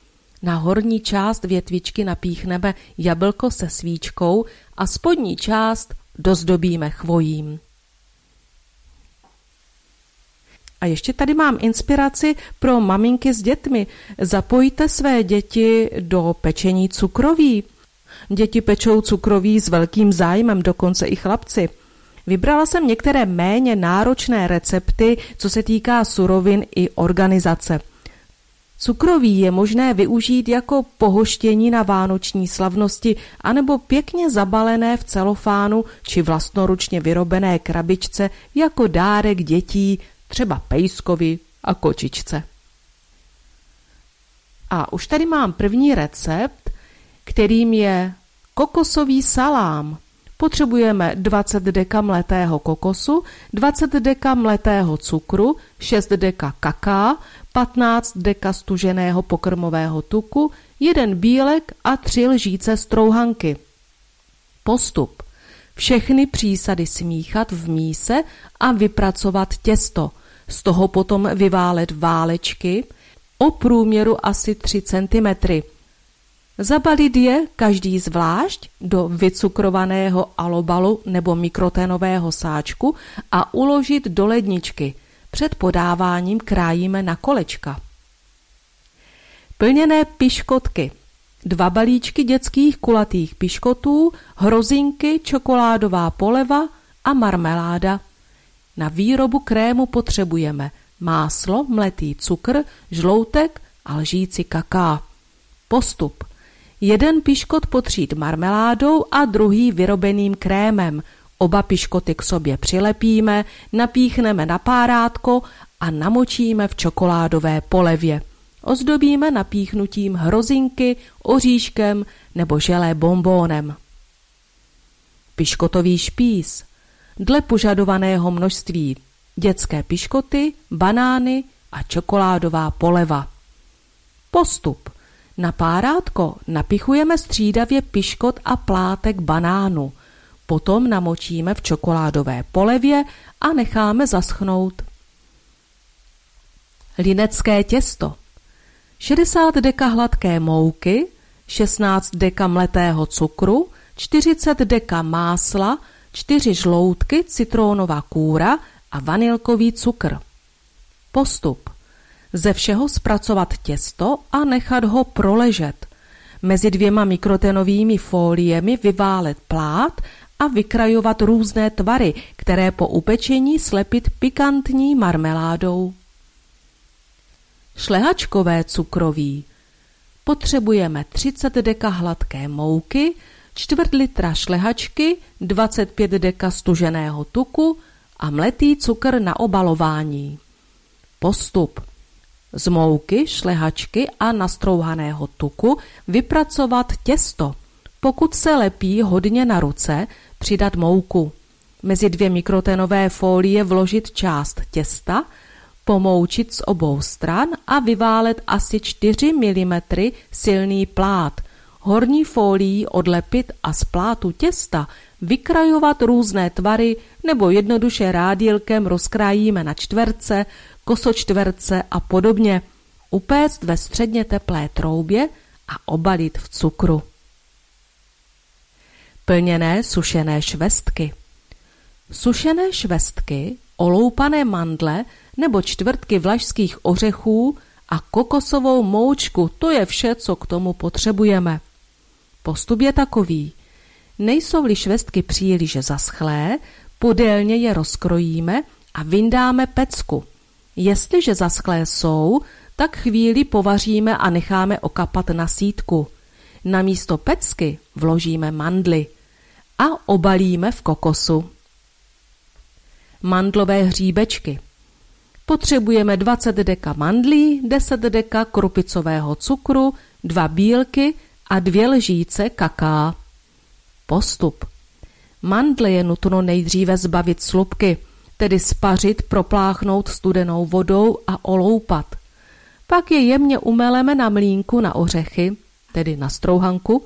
S1: Na horní část větvičky napíchneme jablko se svíčkou a spodní část dozdobíme chvojím. A ještě tady mám inspiraci pro maminky s dětmi. Zapojte své děti do pečení cukroví. Děti pečou cukroví s velkým zájmem, dokonce i chlapci. Vybrala jsem některé méně náročné recepty, co se týká surovin i organizace. Cukroví je možné využít jako pohoštění na vánoční slavnosti anebo pěkně zabalené v celofánu či vlastnoručně vyrobené krabičce jako dárek dětí, třeba pejskovi a kočičce. A už tady mám první recept, kterým je kokosový salám. Potřebujeme 20 deka mletého kokosu, 20 deka mletého cukru, 6 deka kaká, 15 deka stuženého pokrmového tuku, jeden bílek a 3 lžíce strouhanky. Postup. Všechny přísady smíchat v míse a vypracovat těsto. Z toho potom vyválet válečky o průměru asi 3 cm. Zabalit je každý zvlášť do vycukrovaného alobalu nebo mikroténového sáčku a uložit do ledničky. Před podáváním krájíme na kolečka. Plněné piškotky. Dva balíčky dětských kulatých piškotů, hrozinky, čokoládová poleva a marmeláda. Na výrobu krému potřebujeme máslo, mletý cukr, žloutek a lžíci kaká. Postup. Jeden piškot potřít marmeládou a druhý vyrobeným krémem. Oba piškoty k sobě přilepíme, napíchneme na párátko a namočíme v čokoládové polevě. Ozdobíme napíchnutím hrozinky, oříškem nebo želé bombónem. Piškotový špís. Dle požadovaného množství dětské piškoty, banány a čokoládová poleva. Postup. Na párátko napichujeme střídavě piškot a plátek banánu. Potom namočíme v čokoládové polevě a necháme zaschnout. Linecké těsto 60 deka hladké mouky, 16 deka mletého cukru, 40 deka másla, 4 žloutky, citrónová kůra a vanilkový cukr. Postup. Ze všeho zpracovat těsto a nechat ho proležet. Mezi dvěma mikrotenovými fóliemi vyválet plát a vykrajovat různé tvary, které po upečení slepit pikantní marmeládou. Šlehačkové cukroví. Potřebujeme 30 deka hladké mouky, čtvrt litra šlehačky, 25 deka stuženého tuku a mletý cukr na obalování. Postup. Z mouky, šlehačky a nastrouhaného tuku vypracovat těsto. Pokud se lepí hodně na ruce, přidat mouku. Mezi dvě mikrotenové fólie vložit část těsta, pomoučit z obou stran a vyválet asi 4 mm silný plát. Horní fólií odlepit a z plátu těsta vykrajovat různé tvary nebo jednoduše rádílkem rozkrájíme na čtverce, kosočtverce a podobně. Upéct ve středně teplé troubě a obalit v cukru. Plněné sušené švestky Sušené švestky, oloupané mandle nebo čtvrtky vlašských ořechů a kokosovou moučku, to je vše, co k tomu potřebujeme. Postup je takový. Nejsou-li švestky příliš zaschlé, podélně je rozkrojíme a vyndáme pecku. Jestliže zaschlé jsou, tak chvíli povaříme a necháme okapat na sítku. Na místo pecky vložíme mandly a obalíme v kokosu. Mandlové hříbečky. Potřebujeme 20 deka mandlí, 10 deka krupicového cukru, dva bílky a dvě lžíce kaká. Postup. Mandle je nutno nejdříve zbavit slupky, tedy spařit, propláchnout studenou vodou a oloupat. Pak je jemně umeleme na mlínku na ořechy, tedy na strouhanku,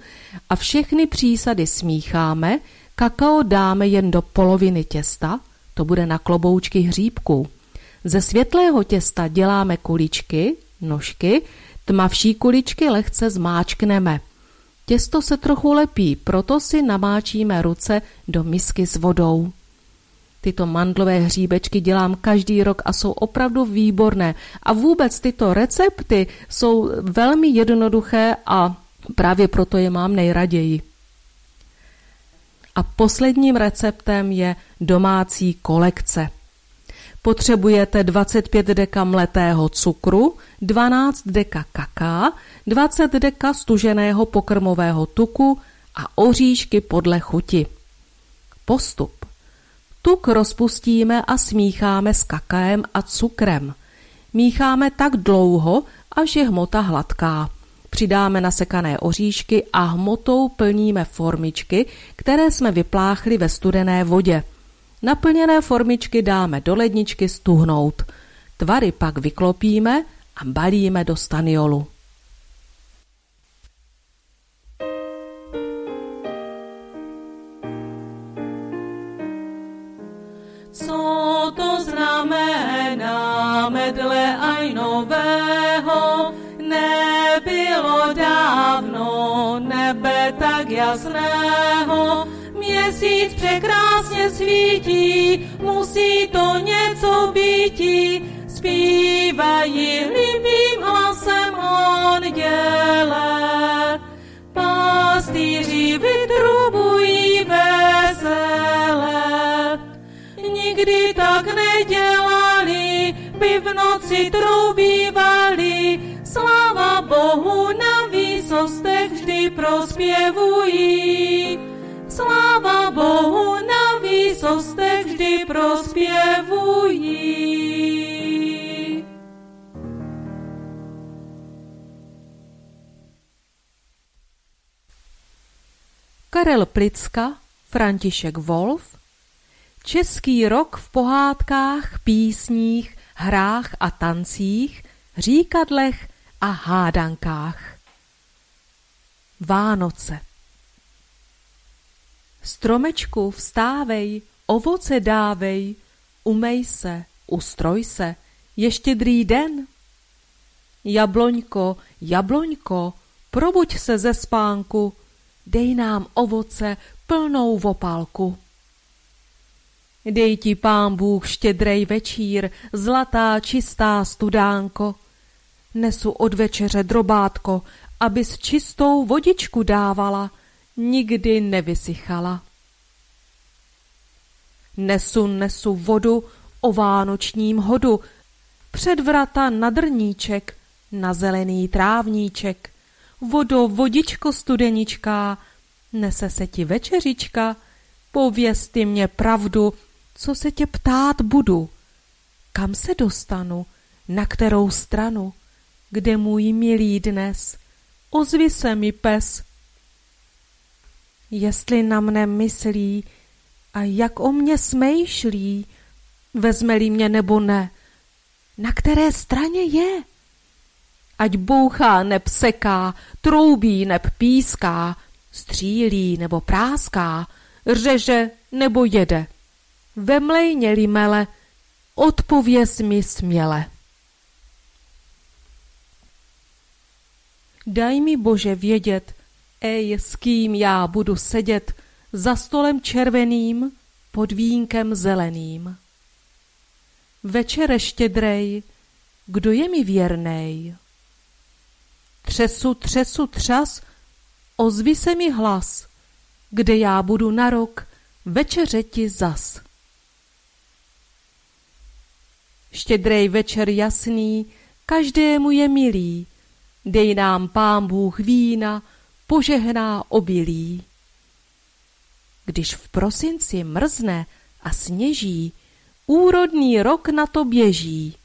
S1: a všechny přísady smícháme, kakao dáme jen do poloviny těsta, to bude na kloboučky hříbků. Ze světlého těsta děláme kuličky, nožky, tmavší kuličky lehce zmáčkneme – Těsto se trochu lepí, proto si namáčíme ruce do misky s vodou. Tyto mandlové hříbečky dělám každý rok a jsou opravdu výborné. A vůbec tyto recepty jsou velmi jednoduché a právě proto je mám nejraději. A posledním receptem je domácí kolekce. Potřebujete 25 deka mletého cukru, 12 deka kaká, 20 deka stuženého pokrmového tuku a oříšky podle chuti. Postup. Tuk rozpustíme a smícháme s kakaem a cukrem. Mícháme tak dlouho, až je hmota hladká. Přidáme nasekané oříšky a hmotou plníme formičky, které jsme vypláchli ve studené vodě. Naplněné formičky dáme do ledničky stuhnout. Tvary pak vyklopíme a balíme do staniolu.
S2: Nového? Nebylo dávno nebe tak jasného, Měsíc překrásně svítí, musí to něco býti, zpívají líbým hlasem anděle. Pastýři vytrubují vesele, nikdy tak nedělali, by v noci troubívali, sláva Bohu na výsostech vždy prospěvují. Sláva Bohu na výsostech vždy prospěvují.
S1: Karel Plicka, František Wolf, Český rok v pohádkách, písních, hrách a tancích, říkadlech a hádankách. Vánoce Stromečku, vstávej, ovoce dávej, umej se, ustroj se, je štědrý den. Jabloňko, jabloňko, probuď se ze spánku, dej nám ovoce plnou vopálku. Dej ti pán Bůh štědrej večír, zlatá čistá studánko. Nesu od večeře drobátko, abys čistou vodičku dávala, nikdy nevysychala. Nesu, nesu vodu o vánočním hodu, před vrata na drníček, na zelený trávníček. Vodo, vodičko studeničká, nese se ti večeřička, pověz ty mě pravdu, co se tě ptát budu. Kam se dostanu, na kterou stranu, kde můj milý dnes, ozvi se mi pes, jestli na mne myslí a jak o mě smýšlí, vezme-li mě nebo ne, na které straně je. Ať bouchá neb seká, troubí neb píská, střílí nebo práská, řeže nebo jede. Vemlejně-li mele, odpověz mi směle. Daj mi, Bože, vědět, Ej, s kým já budu sedět za stolem červeným pod vínkem zeleným. Večere štědrej, kdo je mi věrnej? Třesu, třesu, třas, ozvi se mi hlas, kde já budu na rok večeře ti zas. Štědrej večer jasný, každému je milý, dej nám pán Bůh vína, požehná obilí. Když v prosinci mrzne a sněží, úrodný rok na to běží.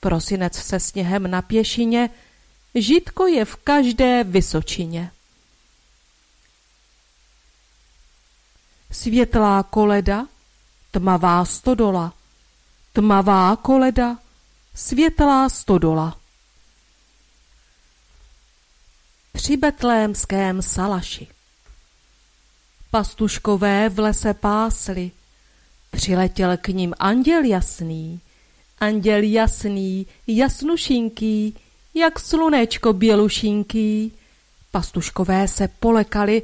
S1: Prosinec se sněhem na pěšině, žitko je v každé vysočině. Světlá koleda, tmavá stodola, tmavá koleda, světlá stodola. při betlémském salaši. Pastuškové v lese pásli, přiletěl k ním anděl jasný, anděl jasný, jasnušinký, jak slunečko bělušinký. Pastuškové se polekali,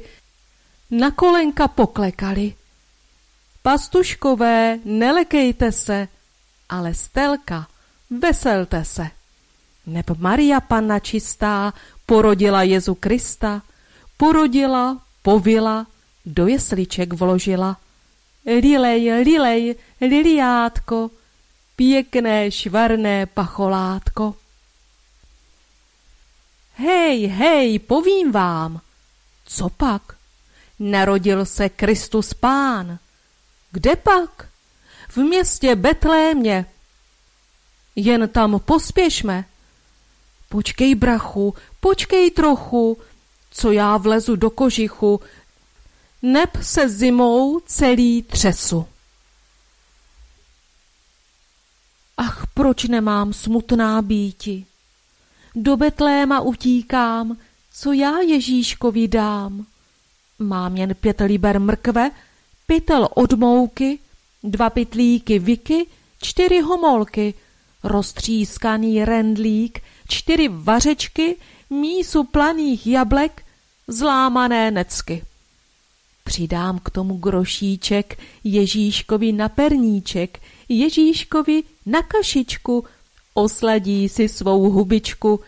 S1: na kolenka poklekali. Pastuškové, nelekejte se, ale stelka, veselte se. Neb Maria Panna čistá porodila Jezu Krista, porodila, povila, do jesliček vložila. Lilej, lilej, liliátko, pěkné švarné pacholátko. Hej, hej, povím vám. Co pak? Narodil se Kristus Pán. Kde pak? V městě Betlémě. Jen tam pospěšme. Počkej, brachu, počkej trochu, co já vlezu do kožichu, neb se zimou celý třesu. Ach, proč nemám smutná býti? Do Betléma utíkám, co já Ježíškovi dám. Mám jen pět liber mrkve, pytel od mouky, dva pytlíky viky, čtyři homolky, roztřískaný rendlík, čtyři vařečky, mísu planých jablek, zlámané necky. Přidám k tomu grošíček, Ježíškovi na perníček, Ježíškovi na kašičku, osladí si svou hubičku,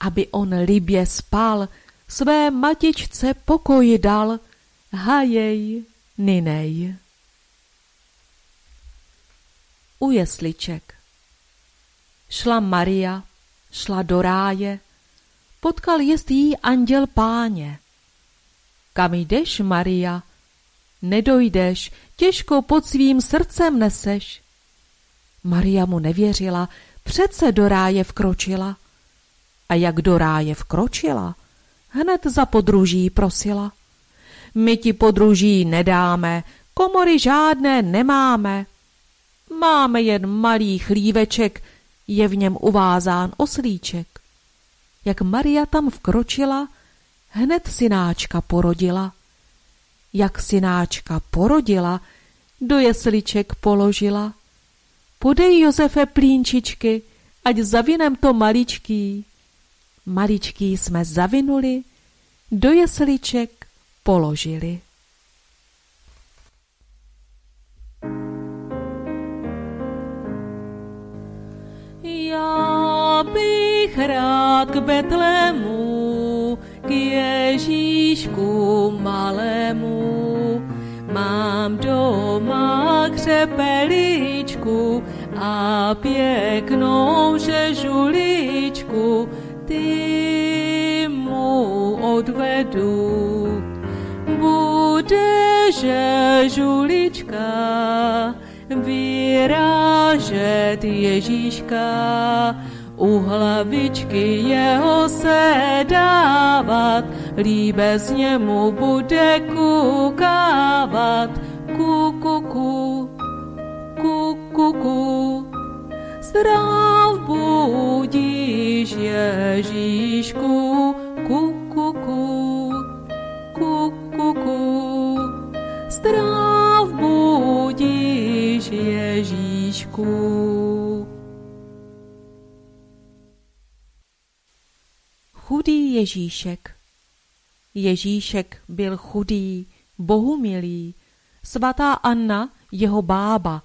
S1: aby on libě spal, své matičce pokoj dal, hajej, ninej. U jesliček Šla Maria, šla do ráje, potkal jest jí anděl páně. Kam jdeš, Maria? Nedojdeš, těžko pod svým srdcem neseš. Maria mu nevěřila, přece do ráje vkročila. A jak do ráje vkročila, hned za podruží prosila. My ti podruží nedáme, komory žádné nemáme. Máme jen malý chlíveček, je v něm uvázán oslíček. Jak Maria tam vkročila, hned synáčka porodila. Jak synáčka porodila, do jesliček položila. Podej Josefe plínčičky, ať zavinem to maličký. Maličký jsme zavinuli, do jesliček položili.
S2: Já bych rád k Betlému, k Ježíšku malému. Mám doma křepeličku a pěknou žežuličku, ty mu odvedu. Bude žežulička, vyrážet Ježíška, u hlavičky jeho se dávat, líbez němu bude kukávat, ku, ku, ku, ku, ku, ku. Zdrav budíš Ježíšku, Ježíšku.
S1: Chudý Ježíšek Ježíšek byl chudý, bohumilý, svatá Anna jeho bába,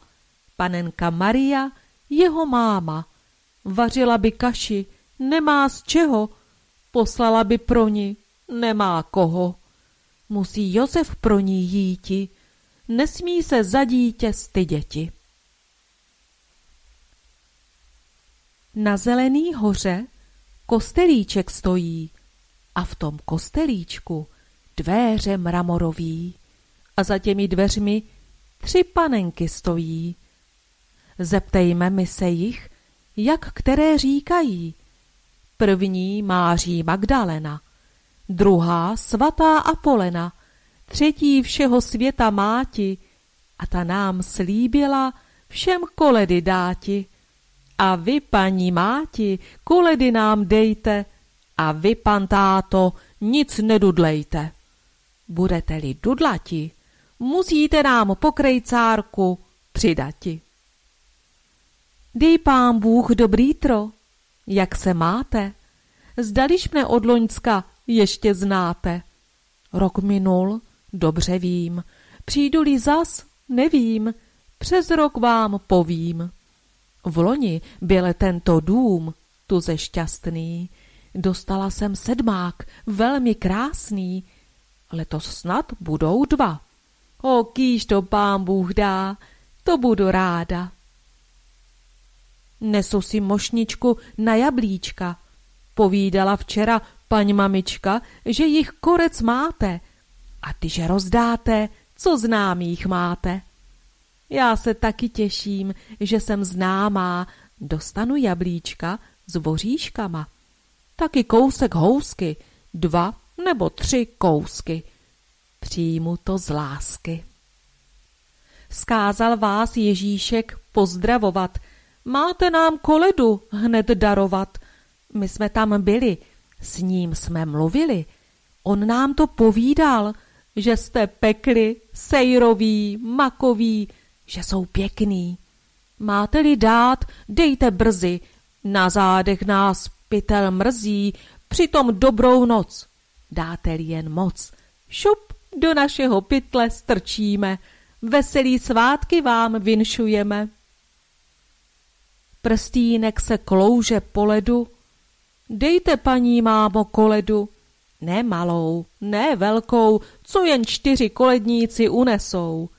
S1: panenka Maria jeho máma. Vařila by kaši, nemá z čeho, poslala by pro ní, nemá koho. Musí Josef pro ní jíti, nesmí se za dítě styděti. Na zelený hoře kostelíček stojí a v tom kostelíčku dvéře mramorový a za těmi dveřmi tři panenky stojí. Zeptejme mi se jich, jak které říkají. První Máří Magdalena, druhá svatá Apolena, třetí všeho světa máti a ta nám slíbila všem koledy dáti. A vy, paní máti, koledy nám dejte a vy, pan táto, nic nedudlejte. Budete-li dudlati, musíte nám pokrejcárku přidati. Dej pán Bůh dobrý tro, jak se máte? Zdališ mne od Loňska ještě znáte. Rok minul, dobře vím, přijdu-li zas, nevím, přes rok vám povím. V loni byl tento dům tuze šťastný, dostala jsem sedmák, velmi krásný, letos snad budou dva. O, kýž to pán Bůh dá, to budu ráda. Nesu si mošničku na jablíčka. Povídala včera paň mamička, že jich korec máte a ty, že rozdáte, co známých máte. Já se taky těším, že jsem známá, dostanu jablíčka s voříškama. Taky kousek housky, dva nebo tři kousky. Přijmu to z lásky. Skázal vás Ježíšek pozdravovat. Máte nám koledu hned darovat. My jsme tam byli, s ním jsme mluvili. On nám to povídal, že jste pekli, sejroví, makoví, že jsou pěkný. Máte-li dát, dejte brzy, na zádech nás pytel mrzí, přitom dobrou noc. Dáte-li jen moc, šup do našeho pytle strčíme, veselý svátky vám vinšujeme. Prstínek se klouže po ledu, dejte paní mámo koledu, ne malou, ne velkou, co jen čtyři koledníci unesou.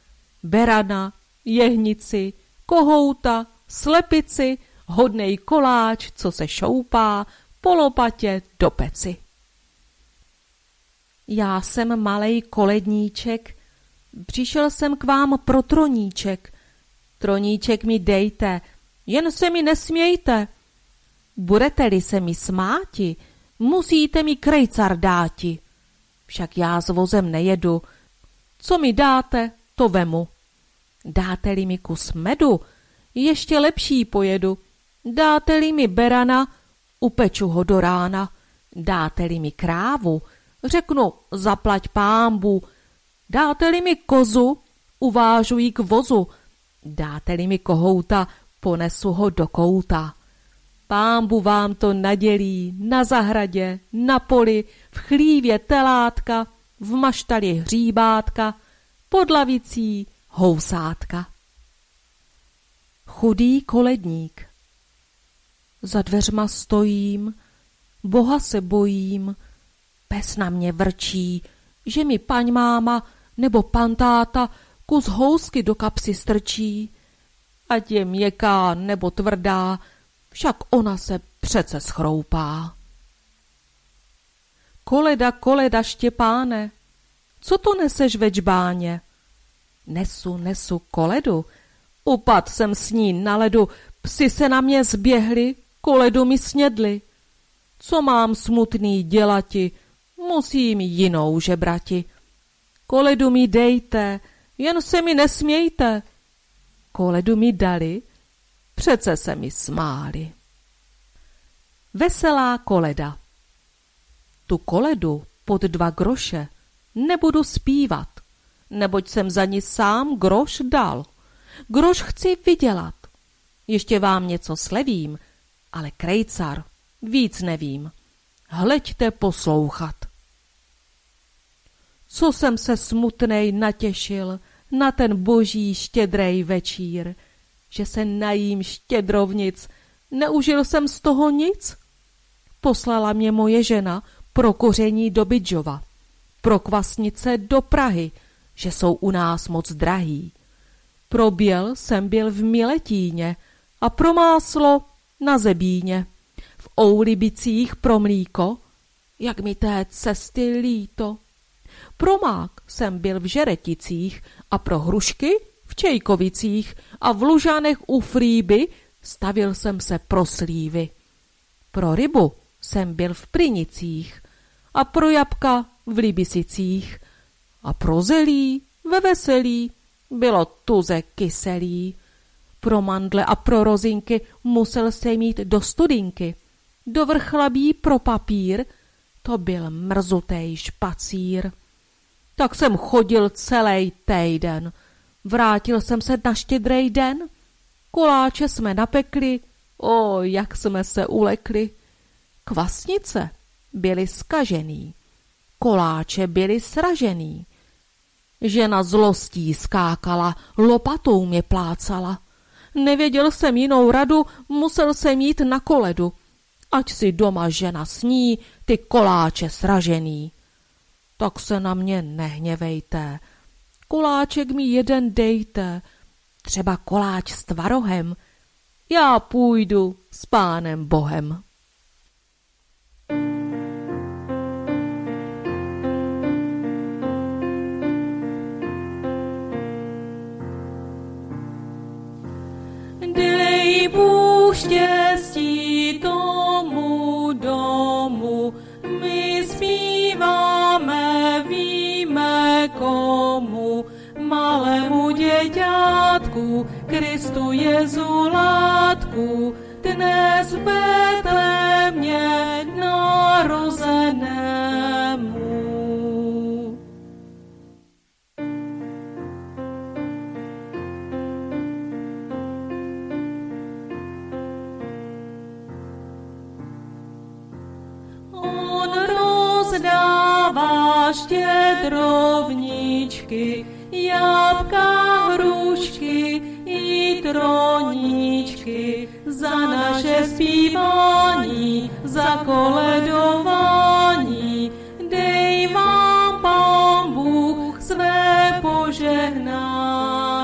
S1: Berana, jehnici, kohouta, slepici, hodnej koláč, co se šoupá, polopatě do peci. Já jsem malej koledníček, přišel jsem k vám pro troníček. Troníček mi dejte, jen se mi nesmějte. Budete-li se mi smáti, musíte mi krejcar dáti. Však já s vozem nejedu. Co mi dáte, to vemu. Dáte-li mi kus medu, ještě lepší pojedu. Dáte-li mi berana, upeču ho do rána. Dáte-li mi krávu, řeknu zaplať pámbu. Dáte-li mi kozu, uvážu ji k vozu. Dáte-li mi kohouta, ponesu ho do kouta. Pámbu vám to nadělí na zahradě, na poli, v chlívě telátka, v maštali hříbátka, pod lavicí housátka. Chudý koledník. Za dveřma stojím, Boha se bojím, pes na mě vrčí, že mi paň máma nebo pan táta kus housky do kapsy strčí. Ať je měkká nebo tvrdá, však ona se přece schroupá. Koleda, koleda, Štěpáne, co to neseš ve čbáně? Nesu, nesu koledu, upad jsem s ní na ledu, psi se na mě zběhli, koledu mi snědli. Co mám smutný dělati, musím jinou žebrati. Koledu mi dejte, jen se mi nesmějte. Koledu mi dali, Přece se mi smáli. Veselá koleda Tu koledu pod dva groše nebudu zpívat, neboť jsem za ní sám groš dal. Groš chci vydělat. Ještě vám něco slevím, ale krejcar víc nevím. Hleďte poslouchat. Co jsem se smutnej natěšil na ten boží štědrej večír, že se najím štědrovnic. Neužil jsem z toho nic. Poslala mě moje žena pro koření do Bydžova, pro kvasnice do Prahy, že jsou u nás moc drahý. Pro běl jsem byl v Miletíně a pro máslo na Zebíně. V Oulibicích pro mlíko, jak mi té cesty líto. Pro mák jsem byl v Žereticích a pro hrušky v Čejkovicích a v Lužanech u Frýby stavil jsem se pro slívy. Pro rybu jsem byl v Prinicích a pro jabka v Libisicích a pro zelí ve Veselí bylo tuze kyselí. Pro mandle a pro rozinky musel se mít do studinky. Do vrchlabí pro papír to byl mrzutej špacír. Tak jsem chodil celý týden Vrátil jsem se na štědrý den, koláče jsme napekli, o, jak jsme se ulekli. Kvasnice byly skažený, koláče byly sražený. Žena zlostí skákala, lopatou mě plácala. Nevěděl jsem jinou radu, musel jsem jít na koledu. Ať si doma žena sní, ty koláče sražený. Tak se na mě nehněvejte. Koláček mi jeden dejte, třeba koláč s tvarohem. Já půjdu s pánem Bohem.
S2: Štěstí tomu domu. My zpíváme, víme komu, malému děťátku, Kristu Jezu látku, dnes v Betlémě narozenému. Štědrovničky, jabka, hrušky i troníčky, za naše zpívání, za koledování, dej vám Pán Bůh své požehnání.